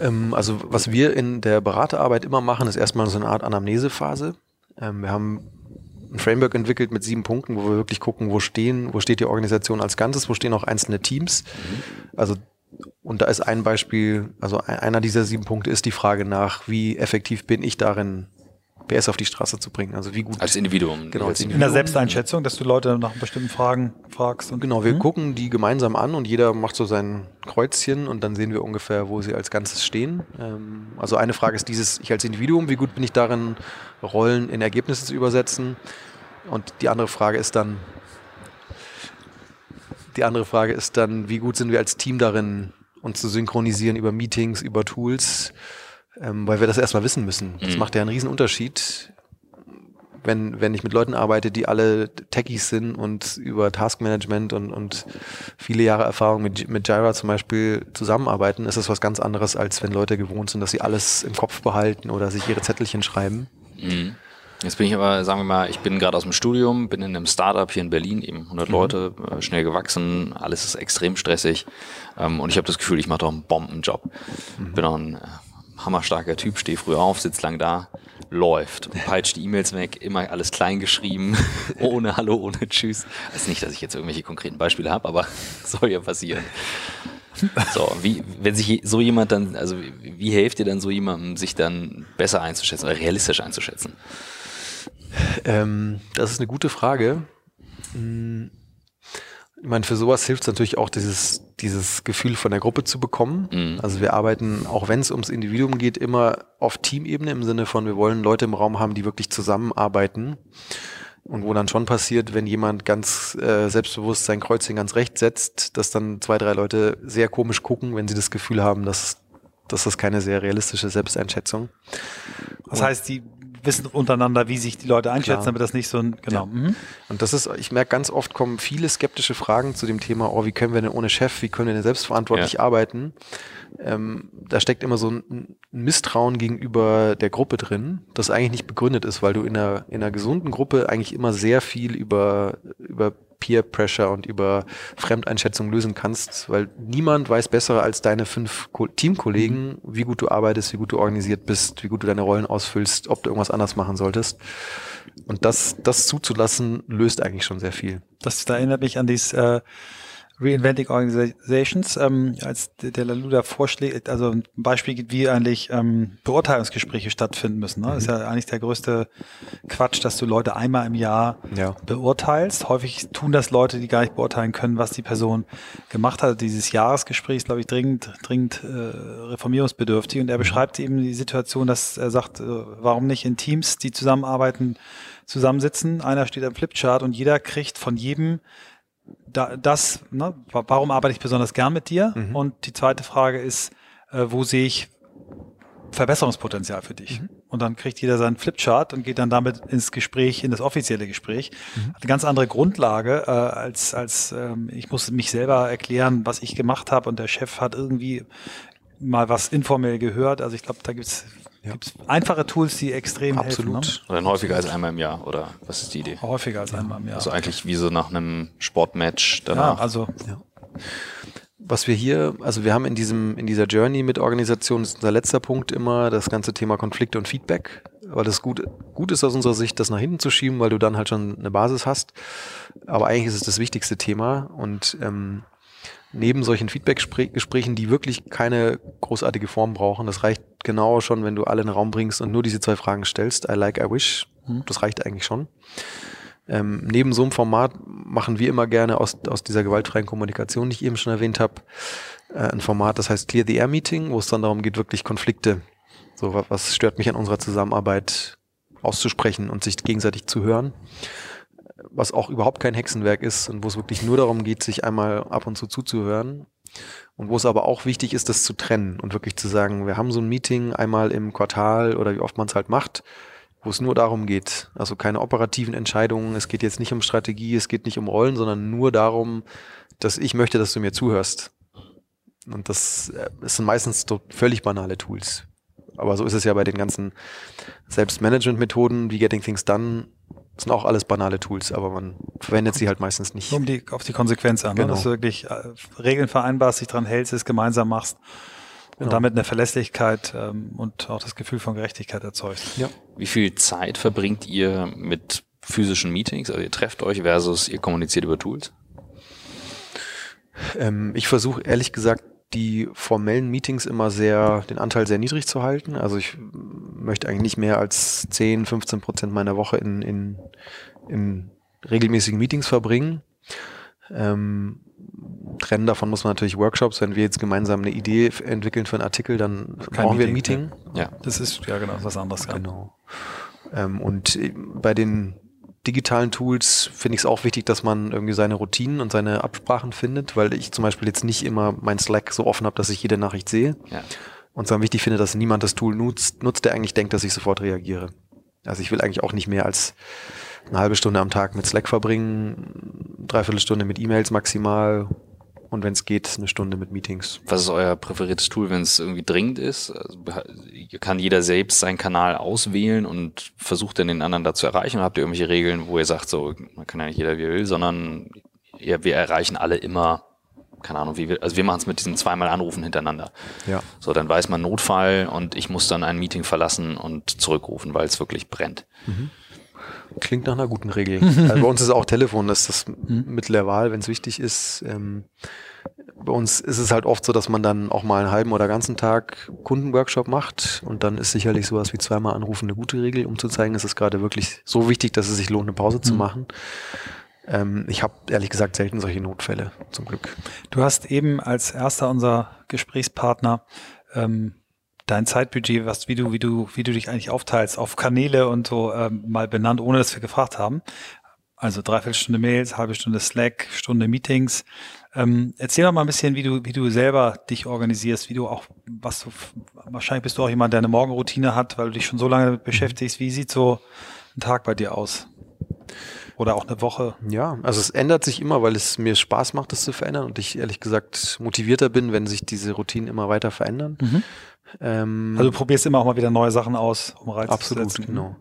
Ähm, also was wir in der Beraterarbeit immer machen, ist erstmal so eine Art Anamnesephase. Ähm, wir haben ein Framework entwickelt mit sieben Punkten, wo wir wirklich gucken, wo stehen, wo steht die Organisation als Ganzes, wo stehen auch einzelne Teams. Also und da ist ein Beispiel, also ein- einer dieser sieben Punkte ist die Frage nach, wie effektiv bin ich darin, PS auf die Straße zu bringen. Also wie gut Als Individuum. Genau, als In der Individuum. Selbsteinschätzung, dass du Leute nach bestimmten Fragen fragst. Und Genau, wir gucken die gemeinsam an und jeder macht so sein Kreuzchen und dann sehen wir ungefähr, wo sie als Ganzes stehen. Ähm, also eine Frage ist dieses, ich als Individuum, wie gut bin ich darin, Rollen in Ergebnisse zu übersetzen? Und die andere Frage ist dann, die andere Frage ist dann, wie gut sind wir als Team darin, uns zu synchronisieren über Meetings, über Tools, ähm, weil wir das erstmal wissen müssen. Das Mhm. macht ja einen riesen Unterschied, wenn, wenn ich mit Leuten arbeite, die alle Techies sind und über Taskmanagement und, und viele Jahre Erfahrung mit, mit Jira zum Beispiel zusammenarbeiten, ist das was ganz anderes, als wenn Leute gewohnt sind, dass sie alles im Kopf behalten oder sich ihre Zettelchen schreiben. Mhm. Jetzt bin ich aber, sagen wir mal, ich bin gerade aus dem Studium, bin in einem Startup hier in Berlin, eben 100 Leute, äh, schnell gewachsen, alles ist extrem stressig ähm, und ich habe das Gefühl, ich mache doch einen Bombenjob. Bin auch ein äh, hammerstarker Typ, stehe früh auf, sitze lang da, läuft, peitscht die E-Mails weg, immer alles klein geschrieben, ohne Hallo, ohne Tschüss. Also nicht, dass ich jetzt irgendwelche konkreten Beispiele habe, aber soll ja passieren. So, wie, wenn sich so jemand dann, also wie, wie hilft ihr dann so jemandem, sich dann besser einzuschätzen oder realistisch einzuschätzen? Ähm, das ist eine gute Frage. Hm, Ich meine, für sowas hilft es natürlich auch, dieses, dieses Gefühl von der Gruppe zu bekommen. Mhm. Also wir arbeiten, auch wenn es ums Individuum geht, immer auf Teamebene im Sinne von, wir wollen Leute im Raum haben, die wirklich zusammenarbeiten. Und wo dann schon passiert, wenn jemand ganz äh, selbstbewusst sein Kreuzchen ganz rechts setzt, dass dann zwei, drei Leute sehr komisch gucken, wenn sie das Gefühl haben, dass, dass das keine sehr realistische Selbsteinschätzung. Das heißt, die wissen untereinander, wie sich die Leute einschätzen, Klar. damit das nicht so ein, genau. Ja. Mhm. Und das ist, ich merke ganz oft kommen viele skeptische Fragen zu dem Thema, oh, wie können wir denn ohne Chef, wie können wir denn selbstverantwortlich Ja. arbeiten? Ähm, da steckt immer so ein ein Misstrauen gegenüber der Gruppe drin, das eigentlich nicht begründet ist, weil du in einer, in einer gesunden Gruppe eigentlich immer sehr viel über, über Peer Pressure und über Fremdeinschätzung lösen kannst, weil niemand weiß besser als deine fünf Ko Teamkollegen, wie gut du arbeitest, wie gut du organisiert bist, wie gut du deine Rollen ausfüllst, ob du irgendwas anders machen solltest. Und das, das zuzulassen, löst eigentlich schon sehr viel. Das, da erinnert mich an dieses äh, Reinventing Organizations, ähm, als der Laluda vorschlägt, also ein Beispiel gibt, wie eigentlich ähm, Beurteilungsgespräche stattfinden müssen. Ne? Mhm. ist ja eigentlich der größte Quatsch, dass du Leute einmal im Jahr ja. beurteilst. Häufig tun das Leute, die gar nicht beurteilen können, was die Person gemacht hat. Dieses Jahresgespräch ist, glaube ich, dringend, dringend äh, reformierungsbedürftig. Und er mhm. beschreibt eben die Situation, dass er sagt, äh, warum nicht in Teams, die zusammenarbeiten, zusammensitzen. Einer steht am Flipchart und jeder kriegt von jedem da, das, ne, warum arbeite ich besonders gern mit dir? Mhm. Und die zweite Frage ist, äh, wo sehe ich Verbesserungspotenzial für dich? Mhm. Und dann kriegt jeder seinen Flipchart und geht dann damit ins Gespräch, in das offizielle Gespräch. Mhm. Hat eine ganz andere Grundlage, äh, als, als ähm, ich muss mich selber erklären, was ich gemacht habe und der Chef hat irgendwie mal was informell gehört. Also ich glaube, da gibt es ja. Gibt es einfache Tools, die extrem Absolut. helfen? Ne? Oder dann häufiger als einmal im Jahr, oder was ist die Idee? Häufiger als einmal im Jahr. Also eigentlich wie so nach einem Sportmatch danach. Ja, also. Ja. Was wir hier, also wir haben in diesem, in dieser Journey mit Organisation, ist unser letzter Punkt immer das ganze Thema Konflikte und Feedback, weil das gut, gut ist aus unserer Sicht, das nach hinten zu schieben, weil du dann halt schon eine Basis hast. Aber eigentlich ist es das wichtigste Thema und ähm, neben solchen Feedback-Gesprächen, die wirklich keine großartige Form brauchen, das reicht genau schon, wenn du alle in den Raum bringst und nur diese zwei Fragen stellst, I like, I wish, mhm. das reicht eigentlich schon. Ähm, neben so einem Format machen wir immer gerne aus, aus dieser gewaltfreien Kommunikation, die ich eben schon erwähnt habe, äh, ein Format, das heißt Clear the Air Meeting, wo es dann darum geht, wirklich Konflikte, so was stört mich an unserer Zusammenarbeit auszusprechen und sich gegenseitig zu hören was auch überhaupt kein Hexenwerk ist und wo es wirklich nur darum geht, sich einmal ab und zu zuzuhören. Und wo es aber auch wichtig ist, das zu trennen und wirklich zu sagen, wir haben so ein Meeting einmal im Quartal oder wie oft man es halt macht, wo es nur darum geht. Also keine operativen Entscheidungen, es geht jetzt nicht um Strategie, es geht nicht um Rollen, sondern nur darum, dass ich möchte, dass du mir zuhörst. Und das, das äh, sind meistens völlig banale Tools. Aber so ist es ja bei den ganzen Selbstmanagement-Methoden wie Getting Things Done das sind auch alles banale Tools, aber man verwendet sie halt meistens nicht. Um die, auf die Konsequenz an, ne? genau. ne? dass du wirklich äh, Regeln vereinbarst, dich dran hältst, es gemeinsam machst und genau. damit eine Verlässlichkeit ähm, und auch das Gefühl von Gerechtigkeit erzeugst. Ja. Wie viel Zeit verbringt ihr mit physischen Meetings? Also ihr trefft euch versus ihr kommuniziert über Tools? Ähm, ich versuche ehrlich gesagt die formellen Meetings immer sehr, den Anteil sehr niedrig zu halten. Also ich möchte eigentlich nicht mehr als 10, 15 Prozent meiner Woche in, in, in regelmäßigen Meetings verbringen. Ähm, trennen davon muss man natürlich Workshops. Wenn wir jetzt gemeinsam eine Idee entwickeln für einen Artikel, dann Kein brauchen Meeting, wir ein Meeting. Ja. ja. das ist ja genau was anderes. Genau. Ähm, und bei den digitalen Tools finde ich es auch wichtig, dass man irgendwie seine Routinen und seine Absprachen findet, weil ich zum Beispiel jetzt nicht immer mein Slack so offen habe, dass ich jede Nachricht sehe. Ja. Und zwar wichtig finde, dass niemand das Tool nutzt, nutzt, der eigentlich denkt, dass ich sofort reagiere. Also ich will eigentlich auch nicht mehr als eine halbe Stunde am Tag mit Slack verbringen, dreiviertel Stunde mit E-Mails maximal und wenn es geht, eine Stunde mit Meetings. Was ist euer präferiertes Tool, wenn es irgendwie dringend ist? Also, kann jeder selbst seinen Kanal auswählen und versucht dann den anderen da zu erreichen? Oder habt ihr irgendwelche Regeln, wo ihr sagt, so, man kann ja nicht jeder wie er will, sondern ja, wir erreichen alle immer, keine Ahnung, wie wir, also wir machen es mit diesen zweimal Anrufen hintereinander. Ja. So, dann weiß man Notfall und ich muss dann ein Meeting verlassen und zurückrufen, weil es wirklich brennt. Mhm. Klingt nach einer guten Regel. also bei uns ist auch Telefon, das ist das mhm. Mittel der Wahl, wenn es wichtig ist. Ähm, bei uns ist es halt oft so, dass man dann auch mal einen halben oder ganzen Tag Kundenworkshop macht und dann ist sicherlich sowas wie zweimal anrufen eine gute Regel, um zu zeigen, es ist gerade wirklich so wichtig, dass es sich lohnt, eine Pause mhm. zu machen. Ähm, ich habe ehrlich gesagt selten solche Notfälle, zum Glück. Du hast eben als erster unser Gesprächspartner ähm, dein Zeitbudget, was, wie du, wie du, wie du dich eigentlich aufteilst, auf Kanäle und so ähm, mal benannt, ohne dass wir gefragt haben. Also dreiviertel Stunde Mails, halbe Stunde Slack, Stunde Meetings. Ähm, erzähl doch mal ein bisschen, wie du, wie du selber dich organisierst, wie du auch, was du, wahrscheinlich bist du auch jemand, der eine Morgenroutine hat, weil du dich schon so lange beschäftigst. Wie sieht so ein Tag bei dir aus? Oder auch eine Woche? Ja, also es ändert sich immer, weil es mir Spaß macht, das zu verändern und ich ehrlich gesagt motivierter bin, wenn sich diese Routinen immer weiter verändern. Mhm. Ähm, also du probierst immer auch mal wieder neue Sachen aus, um Reiz Absolut, zu setzen. genau.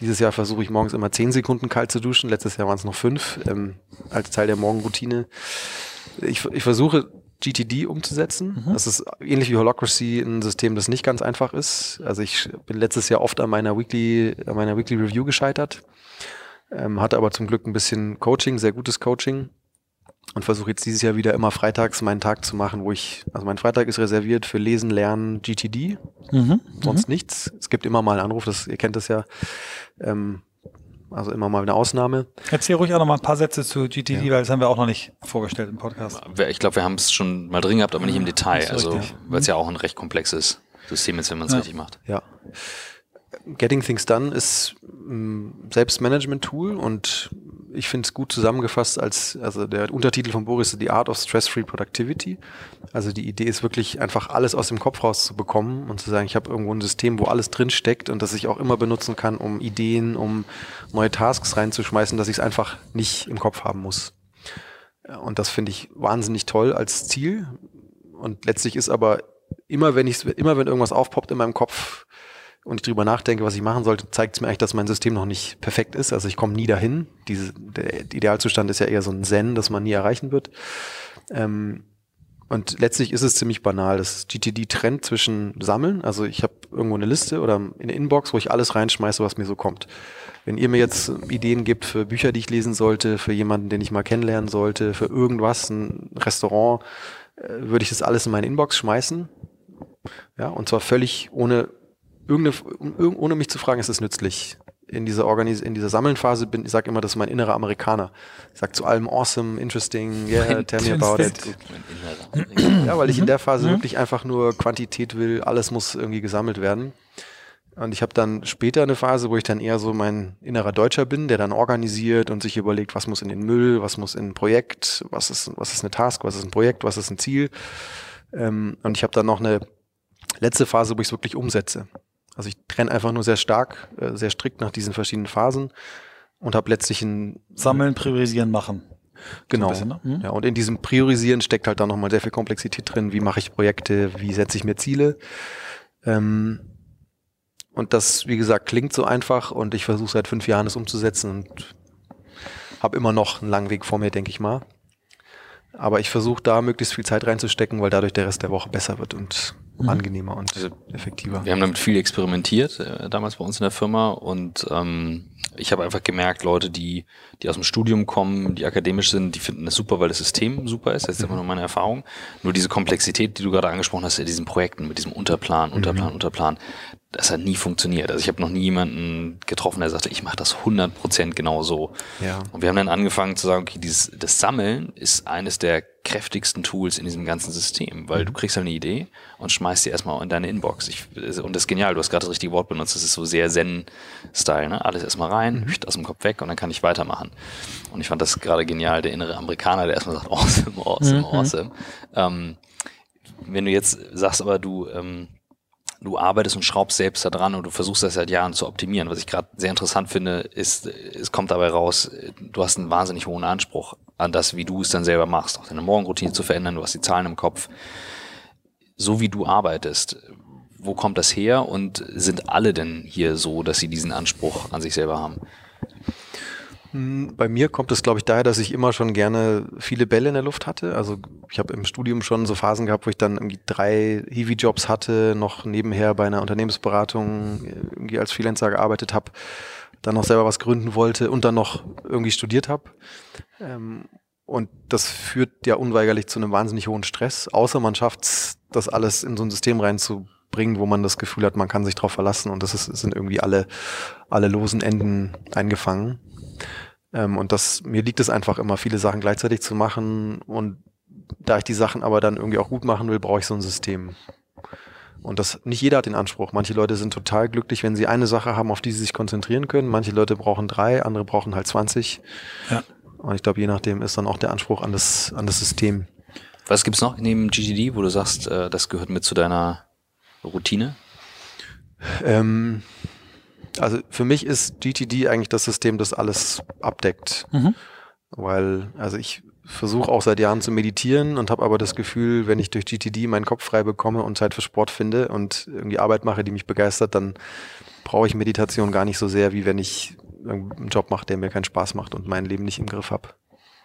Dieses Jahr versuche ich morgens immer zehn Sekunden kalt zu duschen. Letztes Jahr waren es noch fünf ähm, als Teil der Morgenroutine. Ich, ich versuche GTD umzusetzen. Mhm. Das ist ähnlich wie Holocracy ein System, das nicht ganz einfach ist. Also ich bin letztes Jahr oft an meiner Weekly, an meiner Weekly Review gescheitert, ähm, hatte aber zum Glück ein bisschen Coaching, sehr gutes Coaching und versuche jetzt dieses Jahr wieder immer freitags meinen Tag zu machen, wo ich, also mein Freitag ist reserviert für Lesen, Lernen, GTD, mhm. sonst mhm. nichts. Es gibt immer mal einen Anruf, das, ihr kennt das ja. Ähm, also immer mal eine Ausnahme. Erzähl ruhig auch noch mal ein paar Sätze zu GTD, ja. weil das haben wir auch noch nicht vorgestellt im Podcast. Ich glaube, wir haben es schon mal drin gehabt, aber nicht im Detail. Also, weil es ja auch ein recht komplexes System ist, wenn man es ja. richtig macht. Ja. Getting Things Done ist ein Selbstmanagement-Tool und ich finde es gut zusammengefasst als, also der Untertitel von Boris ist The Art of Stress-Free Productivity. Also die Idee ist wirklich einfach alles aus dem Kopf rauszubekommen und zu sagen, ich habe irgendwo ein System, wo alles drin steckt und das ich auch immer benutzen kann, um Ideen, um neue Tasks reinzuschmeißen, dass ich es einfach nicht im Kopf haben muss. Und das finde ich wahnsinnig toll als Ziel. Und letztlich ist aber immer, wenn ich immer wenn irgendwas aufpoppt in meinem Kopf, und ich drüber nachdenke, was ich machen sollte, zeigt es mir eigentlich, dass mein System noch nicht perfekt ist. Also ich komme nie dahin. Diese, der Idealzustand ist ja eher so ein Zen, das man nie erreichen wird. Ähm, und letztlich ist es ziemlich banal. Das GTD trennt zwischen Sammeln, also ich habe irgendwo eine Liste oder eine Inbox, wo ich alles reinschmeiße, was mir so kommt. Wenn ihr mir jetzt Ideen gibt für Bücher, die ich lesen sollte, für jemanden, den ich mal kennenlernen sollte, für irgendwas, ein Restaurant, äh, würde ich das alles in meine Inbox schmeißen. Ja, und zwar völlig ohne ohne mich zu fragen, ist es nützlich. In dieser Organis in dieser Sammelnphase bin ich sage immer, das ist mein innerer Amerikaner. Ich sage zu allem awesome, interesting, yeah, tell me about it. ja, weil ich in der Phase mhm. wirklich einfach nur Quantität will, alles muss irgendwie gesammelt werden. Und ich habe dann später eine Phase, wo ich dann eher so mein innerer Deutscher bin, der dann organisiert und sich überlegt, was muss in den Müll, was muss in ein Projekt, was ist, was ist eine Task, was ist ein Projekt, was ist ein Ziel. Ähm, und ich habe dann noch eine letzte Phase, wo ich es wirklich umsetze. Also ich trenne einfach nur sehr stark, äh, sehr strikt nach diesen verschiedenen Phasen und habe letztlich ein Sammeln, priorisieren, machen. Genau. So bisschen, ne? mhm. Ja, und in diesem Priorisieren steckt halt dann nochmal sehr viel Komplexität drin. Wie mache ich Projekte? Wie setze ich mir Ziele? Ähm, und das, wie gesagt, klingt so einfach und ich versuche seit fünf Jahren es umzusetzen und habe immer noch einen langen Weg vor mir, denke ich mal. Aber ich versuche da möglichst viel Zeit reinzustecken, weil dadurch der Rest der Woche besser wird und mhm. angenehmer und also, effektiver. Wir haben damit viel experimentiert, äh, damals bei uns in der Firma und ähm, ich habe einfach gemerkt, Leute, die, die aus dem Studium kommen, die akademisch sind, die finden das super, weil das System super ist. Das ist immer nur meine Erfahrung. Nur diese Komplexität, die du gerade angesprochen hast, in diesen Projekten, mit diesem Unterplan, Unterplan, mhm. Unterplan, das hat nie funktioniert. Also ich habe noch nie jemanden getroffen, der sagte, ich mache das 100% genau so. Ja. Und wir haben dann angefangen zu sagen, okay, dieses, das Sammeln ist eines der kräftigsten Tools in diesem ganzen System, weil mhm. du kriegst halt eine Idee und schmeißt sie erstmal in deine Inbox. Ich, und das ist genial, du hast gerade das richtige Wort benutzt, das ist so sehr Zen-Style, ne? Alles erstmal rein, mhm. aus dem Kopf weg und dann kann ich weitermachen. Und ich fand das gerade genial, der innere Amerikaner, der erstmal sagt, awesome, awesome, mhm. awesome. Ähm, wenn du jetzt sagst aber, du, ähm, du arbeitest und schraubst selbst da dran und du versuchst das seit Jahren zu optimieren. Was ich gerade sehr interessant finde, ist, es kommt dabei raus, du hast einen wahnsinnig hohen Anspruch an das, wie du es dann selber machst, auch deine Morgenroutine zu verändern, du hast die Zahlen im Kopf. So wie du arbeitest, wo kommt das her und sind alle denn hier so, dass sie diesen Anspruch an sich selber haben? Hm, bei mir kommt es, glaube ich, daher, dass ich immer schon gerne viele Bälle in der Luft hatte. Also ich habe im Studium schon so Phasen gehabt, wo ich dann irgendwie drei Hiwi-Jobs hatte, noch nebenher bei einer Unternehmensberatung irgendwie als Freelancer gearbeitet habe, dann noch selber was gründen wollte und dann noch irgendwie studiert habe. Ähm, und das führt ja unweigerlich zu einem wahnsinnig hohen Stress, außer man schafft es, das alles in so ein System reinzubringen, wo man das Gefühl hat, man kann sich darauf verlassen und das ist, sind irgendwie alle, alle losen Enden eingefangen. Ähm, und das, mir liegt es einfach immer, viele Sachen gleichzeitig zu machen. Und da ich die Sachen aber dann irgendwie auch gut machen will, brauche ich so ein System. Und das, nicht jeder hat den Anspruch. Manche Leute sind total glücklich, wenn sie eine Sache haben, auf die sie sich konzentrieren können. Manche Leute brauchen drei, andere brauchen halt 20. Ja. Und ich glaube, je nachdem ist dann auch der Anspruch an das, an das System. Was gibt's noch neben GTD, wo du sagst, äh, das gehört mit zu deiner Routine? Ähm, also für mich ist GTD eigentlich das System, das alles abdeckt. Mhm. Weil, also ich versuche auch seit Jahren zu meditieren und habe aber das Gefühl, wenn ich durch GTD meinen Kopf frei bekomme und Zeit für Sport finde und irgendwie Arbeit mache, die mich begeistert, dann brauche ich Meditation gar nicht so sehr, wie wenn ich einen Job mache, der mir keinen Spaß macht und mein Leben nicht im Griff habe.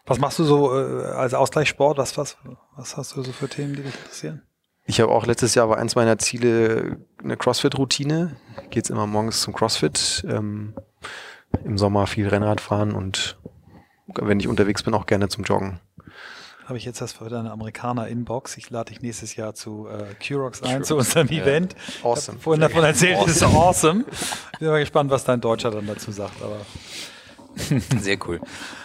Was machst du so äh, als Ausgleichssport? Was, was, was hast du so für Themen, die dich interessieren? Ich habe auch letztes Jahr war eins meiner Ziele eine CrossFit-Routine. Geht's immer morgens zum CrossFit. Ähm, Im Sommer viel Rennrad fahren und wenn ich unterwegs bin, auch gerne zum Joggen. Habe ich jetzt das für deine Amerikaner-Inbox. Ich lade dich nächstes Jahr zu äh, Curox ein, zu unserem ja. Event. Awesome. Ich vorhin davon erzählt, awesome. das ist awesome. Bin mal gespannt, was dein Deutscher dann dazu sagt. Aber Sehr cool.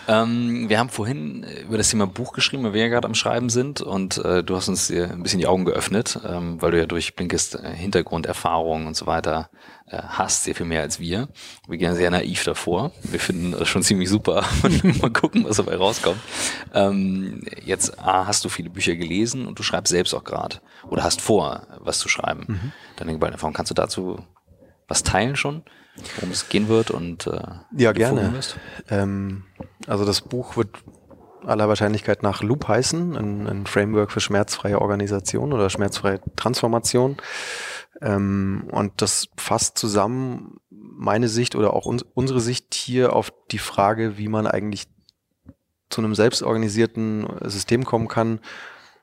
Ähm, wir haben vorhin über das Thema Buch geschrieben, weil wir ja gerade am Schreiben sind und äh, du hast uns ein bisschen die Augen geöffnet, ähm, weil du ja durch Blinkist äh, Hintergrunderfahrungen und so weiter äh, hast, sehr viel mehr als wir. Wir gehen sehr naiv davor. Wir finden das schon ziemlich super mal gucken, was dabei rauskommt. Ähm, jetzt A, hast du viele Bücher gelesen und du schreibst selbst auch gerade oder hast vor, was zu schreiben. Mhm. Deine Erfahrung. Kannst du dazu was teilen schon? Worum es gehen wird und äh, ja gerne. Ähm, also das Buch wird aller Wahrscheinlichkeit nach Loop heißen, ein, ein Framework für schmerzfreie Organisation oder schmerzfreie Transformation. Ähm, und das fasst zusammen meine Sicht oder auch uns, unsere Sicht hier auf die Frage, wie man eigentlich zu einem selbstorganisierten System kommen kann,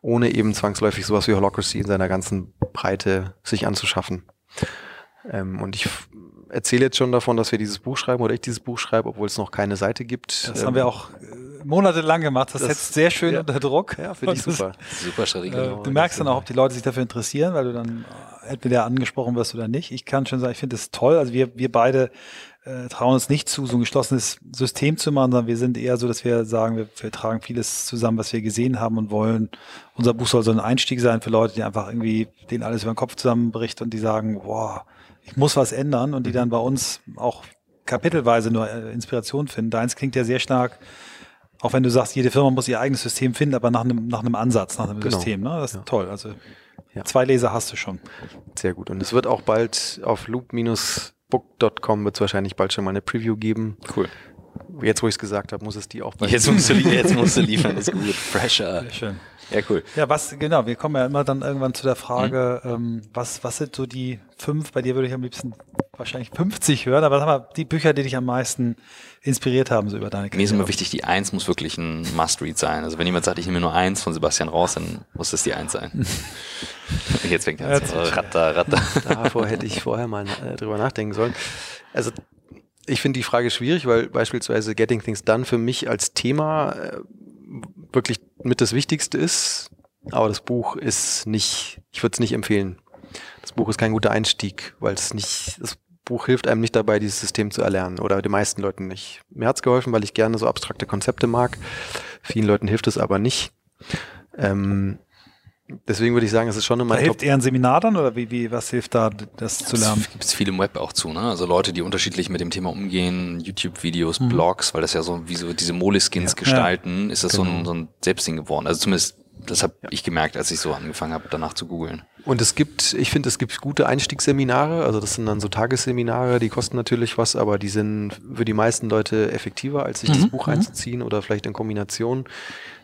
ohne eben zwangsläufig sowas wie Holocracy in seiner ganzen Breite sich anzuschaffen. Ähm, und ich erzähle jetzt schon davon, dass wir dieses Buch schreiben oder ich dieses Buch schreibe, obwohl es noch keine Seite gibt. Das ähm, haben wir auch äh, monatelang gemacht. Das, das setzt sehr schön ja, unter Druck. Ja, finde ich super. super Strategie. Äh, du merkst dann auch, ob die Leute sich dafür interessieren, weil du dann entweder angesprochen wirst oder nicht. Ich kann schon sagen, ich finde es toll. Also wir, wir beide äh, trauen uns nicht zu, so ein geschlossenes System zu machen, sondern wir sind eher so, dass wir sagen, wir, wir tragen vieles zusammen, was wir gesehen haben und wollen. Unser Buch soll so ein Einstieg sein für Leute, die einfach irgendwie denen alles über den Kopf zusammenbricht und die sagen, wow, ich muss was ändern und die dann bei uns auch kapitelweise nur äh, Inspiration finden. Deins klingt ja sehr stark, auch wenn du sagst, jede Firma muss ihr eigenes System finden, aber nach einem, nach einem Ansatz, nach einem genau. System. Ne? Das ist ja. toll. Also ja. zwei Leser hast du schon. Sehr gut. Und es wird auch bald auf loop-book.com wird es wahrscheinlich bald schon mal eine Preview geben. Cool. Jetzt, wo ich es gesagt habe, muss es die auch bald Jetzt musst du, jetzt musst du liefern, ist gut. Fresher. Sehr schön. Ja, cool. Ja, was, genau, wir kommen ja immer dann irgendwann zu der Frage, mhm. ähm, was, was sind so die fünf, bei dir würde ich am liebsten wahrscheinlich 50 hören, aber sag mal, die Bücher, die dich am meisten inspiriert haben, so über deine Karriere. Mir ist immer wichtig, die Eins muss wirklich ein Must-Read sein. Also wenn jemand sagt, ich nehme nur eins von Sebastian raus, dann muss das die Eins sein. Jetzt fängt er an. Ratter, ratter. Davor hätte ich vorher mal äh, drüber nachdenken sollen. Also ich finde die Frage schwierig, weil beispielsweise Getting Things Done für mich als Thema äh, wirklich mit das Wichtigste ist. Aber das Buch ist nicht, ich würde es nicht empfehlen. Das Buch ist kein guter Einstieg, weil es nicht, das Buch hilft einem nicht dabei, dieses System zu erlernen oder den meisten Leuten nicht. Mir hat es geholfen, weil ich gerne so abstrakte Konzepte mag. Vielen Leuten hilft es aber nicht. Ähm, Deswegen würde ich sagen, es ist schon immer. Hilft eher ein Seminar dann oder wie, wie, was hilft da, das zu lernen? Es gibt viel im Web auch zu, ne? Also Leute, die unterschiedlich mit dem Thema umgehen, YouTube-Videos, mhm. Blogs, weil das ja so wie so diese Moleskins ja. gestalten, ist das genau. so, ein, genau. so ein Selbstding geworden. Also zumindest das habe ich gemerkt, als ich so angefangen habe, danach zu googeln. Und es gibt, ich finde, es gibt gute Einstiegsseminare. Also das sind dann so Tagesseminare, die kosten natürlich was, aber die sind für die meisten Leute effektiver, als sich mhm. das Buch reinzuziehen oder vielleicht in Kombination.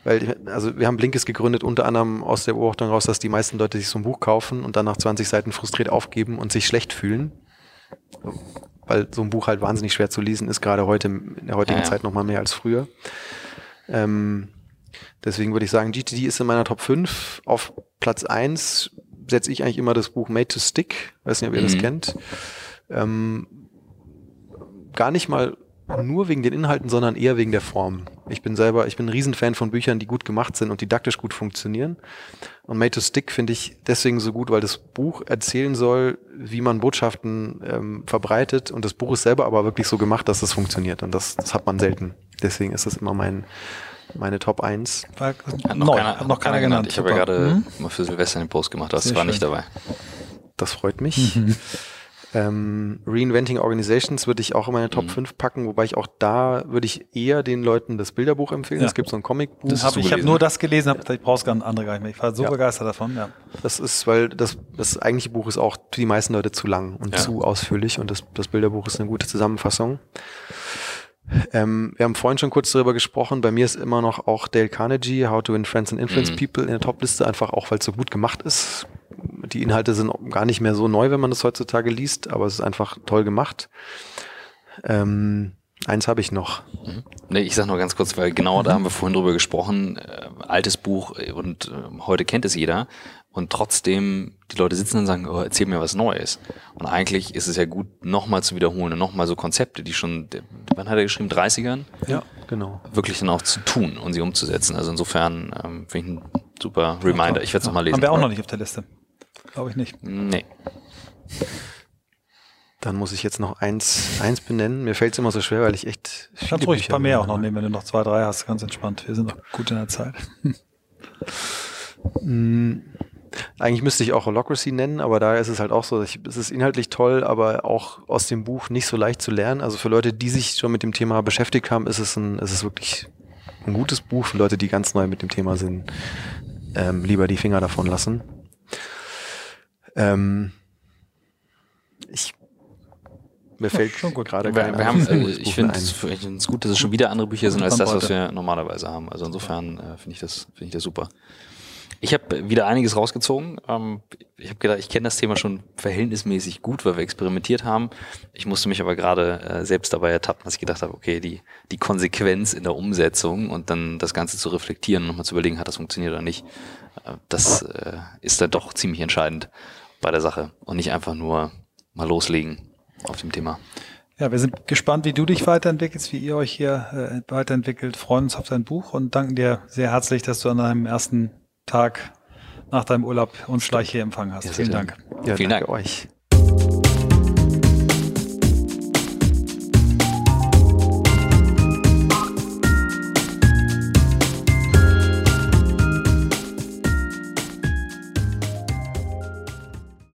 Weil, also wir haben Blinkes gegründet, unter anderem aus der Beobachtung raus, dass die meisten Leute sich so ein Buch kaufen und dann nach 20 Seiten frustriert aufgeben und sich schlecht fühlen. Weil so ein Buch halt wahnsinnig schwer zu lesen ist, gerade heute in der heutigen ja, ja. Zeit noch mal mehr als früher. Ähm, deswegen würde ich sagen, GTD ist in meiner Top 5. Auf Platz 1 setze ich eigentlich immer das Buch Made to Stick. Weiß nicht, ob ihr mhm. das kennt. Ähm, gar nicht mal nur wegen den Inhalten, sondern eher wegen der Form. Ich bin selber, ich bin ein Riesenfan von Büchern, die gut gemacht sind und didaktisch gut funktionieren. Und Made to Stick finde ich deswegen so gut, weil das Buch erzählen soll, wie man Botschaften ähm, verbreitet und das Buch ist selber aber wirklich so gemacht, dass das funktioniert und das, das hat man selten. Deswegen ist das immer mein, meine Top 1. Hat noch, Neu, keiner, hat noch keiner genannt. Ich habe ja gerade mhm. mal für Silvester den Post gemacht, das Sehr war schön. nicht dabei. Das freut mich. Mhm. Ähm, Reinventing Organizations würde ich auch in meine Top mhm. 5 packen, wobei ich auch da würde ich eher den Leuten das Bilderbuch empfehlen. Ja. Es gibt so ein Comicbuch. Das hab, ich habe nur das gelesen, hab, ich brauche es gar andere gar nicht mehr. Ich war so ja. begeistert davon. Ja. Das ist, weil das, das eigentliche Buch ist auch für die meisten Leute zu lang und ja. zu ausführlich und das, das Bilderbuch ist eine gute Zusammenfassung. Ähm, wir haben vorhin schon kurz darüber gesprochen. Bei mir ist immer noch auch Dale Carnegie, How to Win Friends and Influence mhm. People in der Topliste, einfach auch, weil es so gut gemacht ist. Die Inhalte sind gar nicht mehr so neu, wenn man das heutzutage liest, aber es ist einfach toll gemacht. Ähm, eins habe ich noch. Mhm. Nee, ich sag nur ganz kurz, weil genau da haben wir vorhin drüber gesprochen. Äh, altes Buch und äh, heute kennt es jeder. Und trotzdem, die Leute sitzen und sagen, oh, erzähl mir was Neues. Und eigentlich ist es ja gut, nochmal zu wiederholen und nochmal so Konzepte, die schon, wann hat er geschrieben, 30ern? Ja, genau. Wirklich dann auch zu tun und sie umzusetzen. Also insofern ähm, finde ich ein super Reminder. Ich werde es nochmal lesen. Haben wir auch noch nicht auf der Liste. Glaube ich nicht. Nee. Dann muss ich jetzt noch eins, eins benennen. Mir fällt es immer so schwer, weil ich echt. Kannst ruhig ein paar mehr auch noch nehmen, wenn du noch zwei, drei hast, ganz entspannt. Wir sind noch gut in der Zeit. eigentlich müsste ich auch Holocracy nennen, aber da ist es halt auch so, ich, es ist inhaltlich toll, aber auch aus dem Buch nicht so leicht zu lernen. Also für Leute, die sich schon mit dem Thema beschäftigt haben, ist es, ein, ist es wirklich ein gutes Buch. Für Leute, die ganz neu mit dem Thema sind, ähm, lieber die Finger davon lassen. Ähm, ich mir fällt schon gut. gerade wir, wir haben, äh, Ich finde es gut, dass es schon wieder andere Bücher sind als das, was wir normalerweise haben. Also insofern äh, finde ich das finde ich das super. Ich habe wieder einiges rausgezogen. Ähm, ich habe gedacht, ich kenne das Thema schon verhältnismäßig gut, weil wir experimentiert haben. Ich musste mich aber gerade äh, selbst dabei ertappen, dass ich gedacht habe, okay, die, die Konsequenz in der Umsetzung und dann das Ganze zu reflektieren und nochmal zu überlegen, hat das funktioniert oder nicht, äh, das äh, ist dann doch ziemlich entscheidend bei der Sache und nicht einfach nur mal loslegen auf dem Thema. Ja, wir sind gespannt, wie du dich weiterentwickelst, wie ihr euch hier äh, weiterentwickelt. Freuen uns auf dein Buch und danken dir sehr herzlich, dass du an deinem ersten Tag nach deinem Urlaub uns gleich hier empfangen hast. Ja, Vielen Dank. Ja, Vielen Dank euch.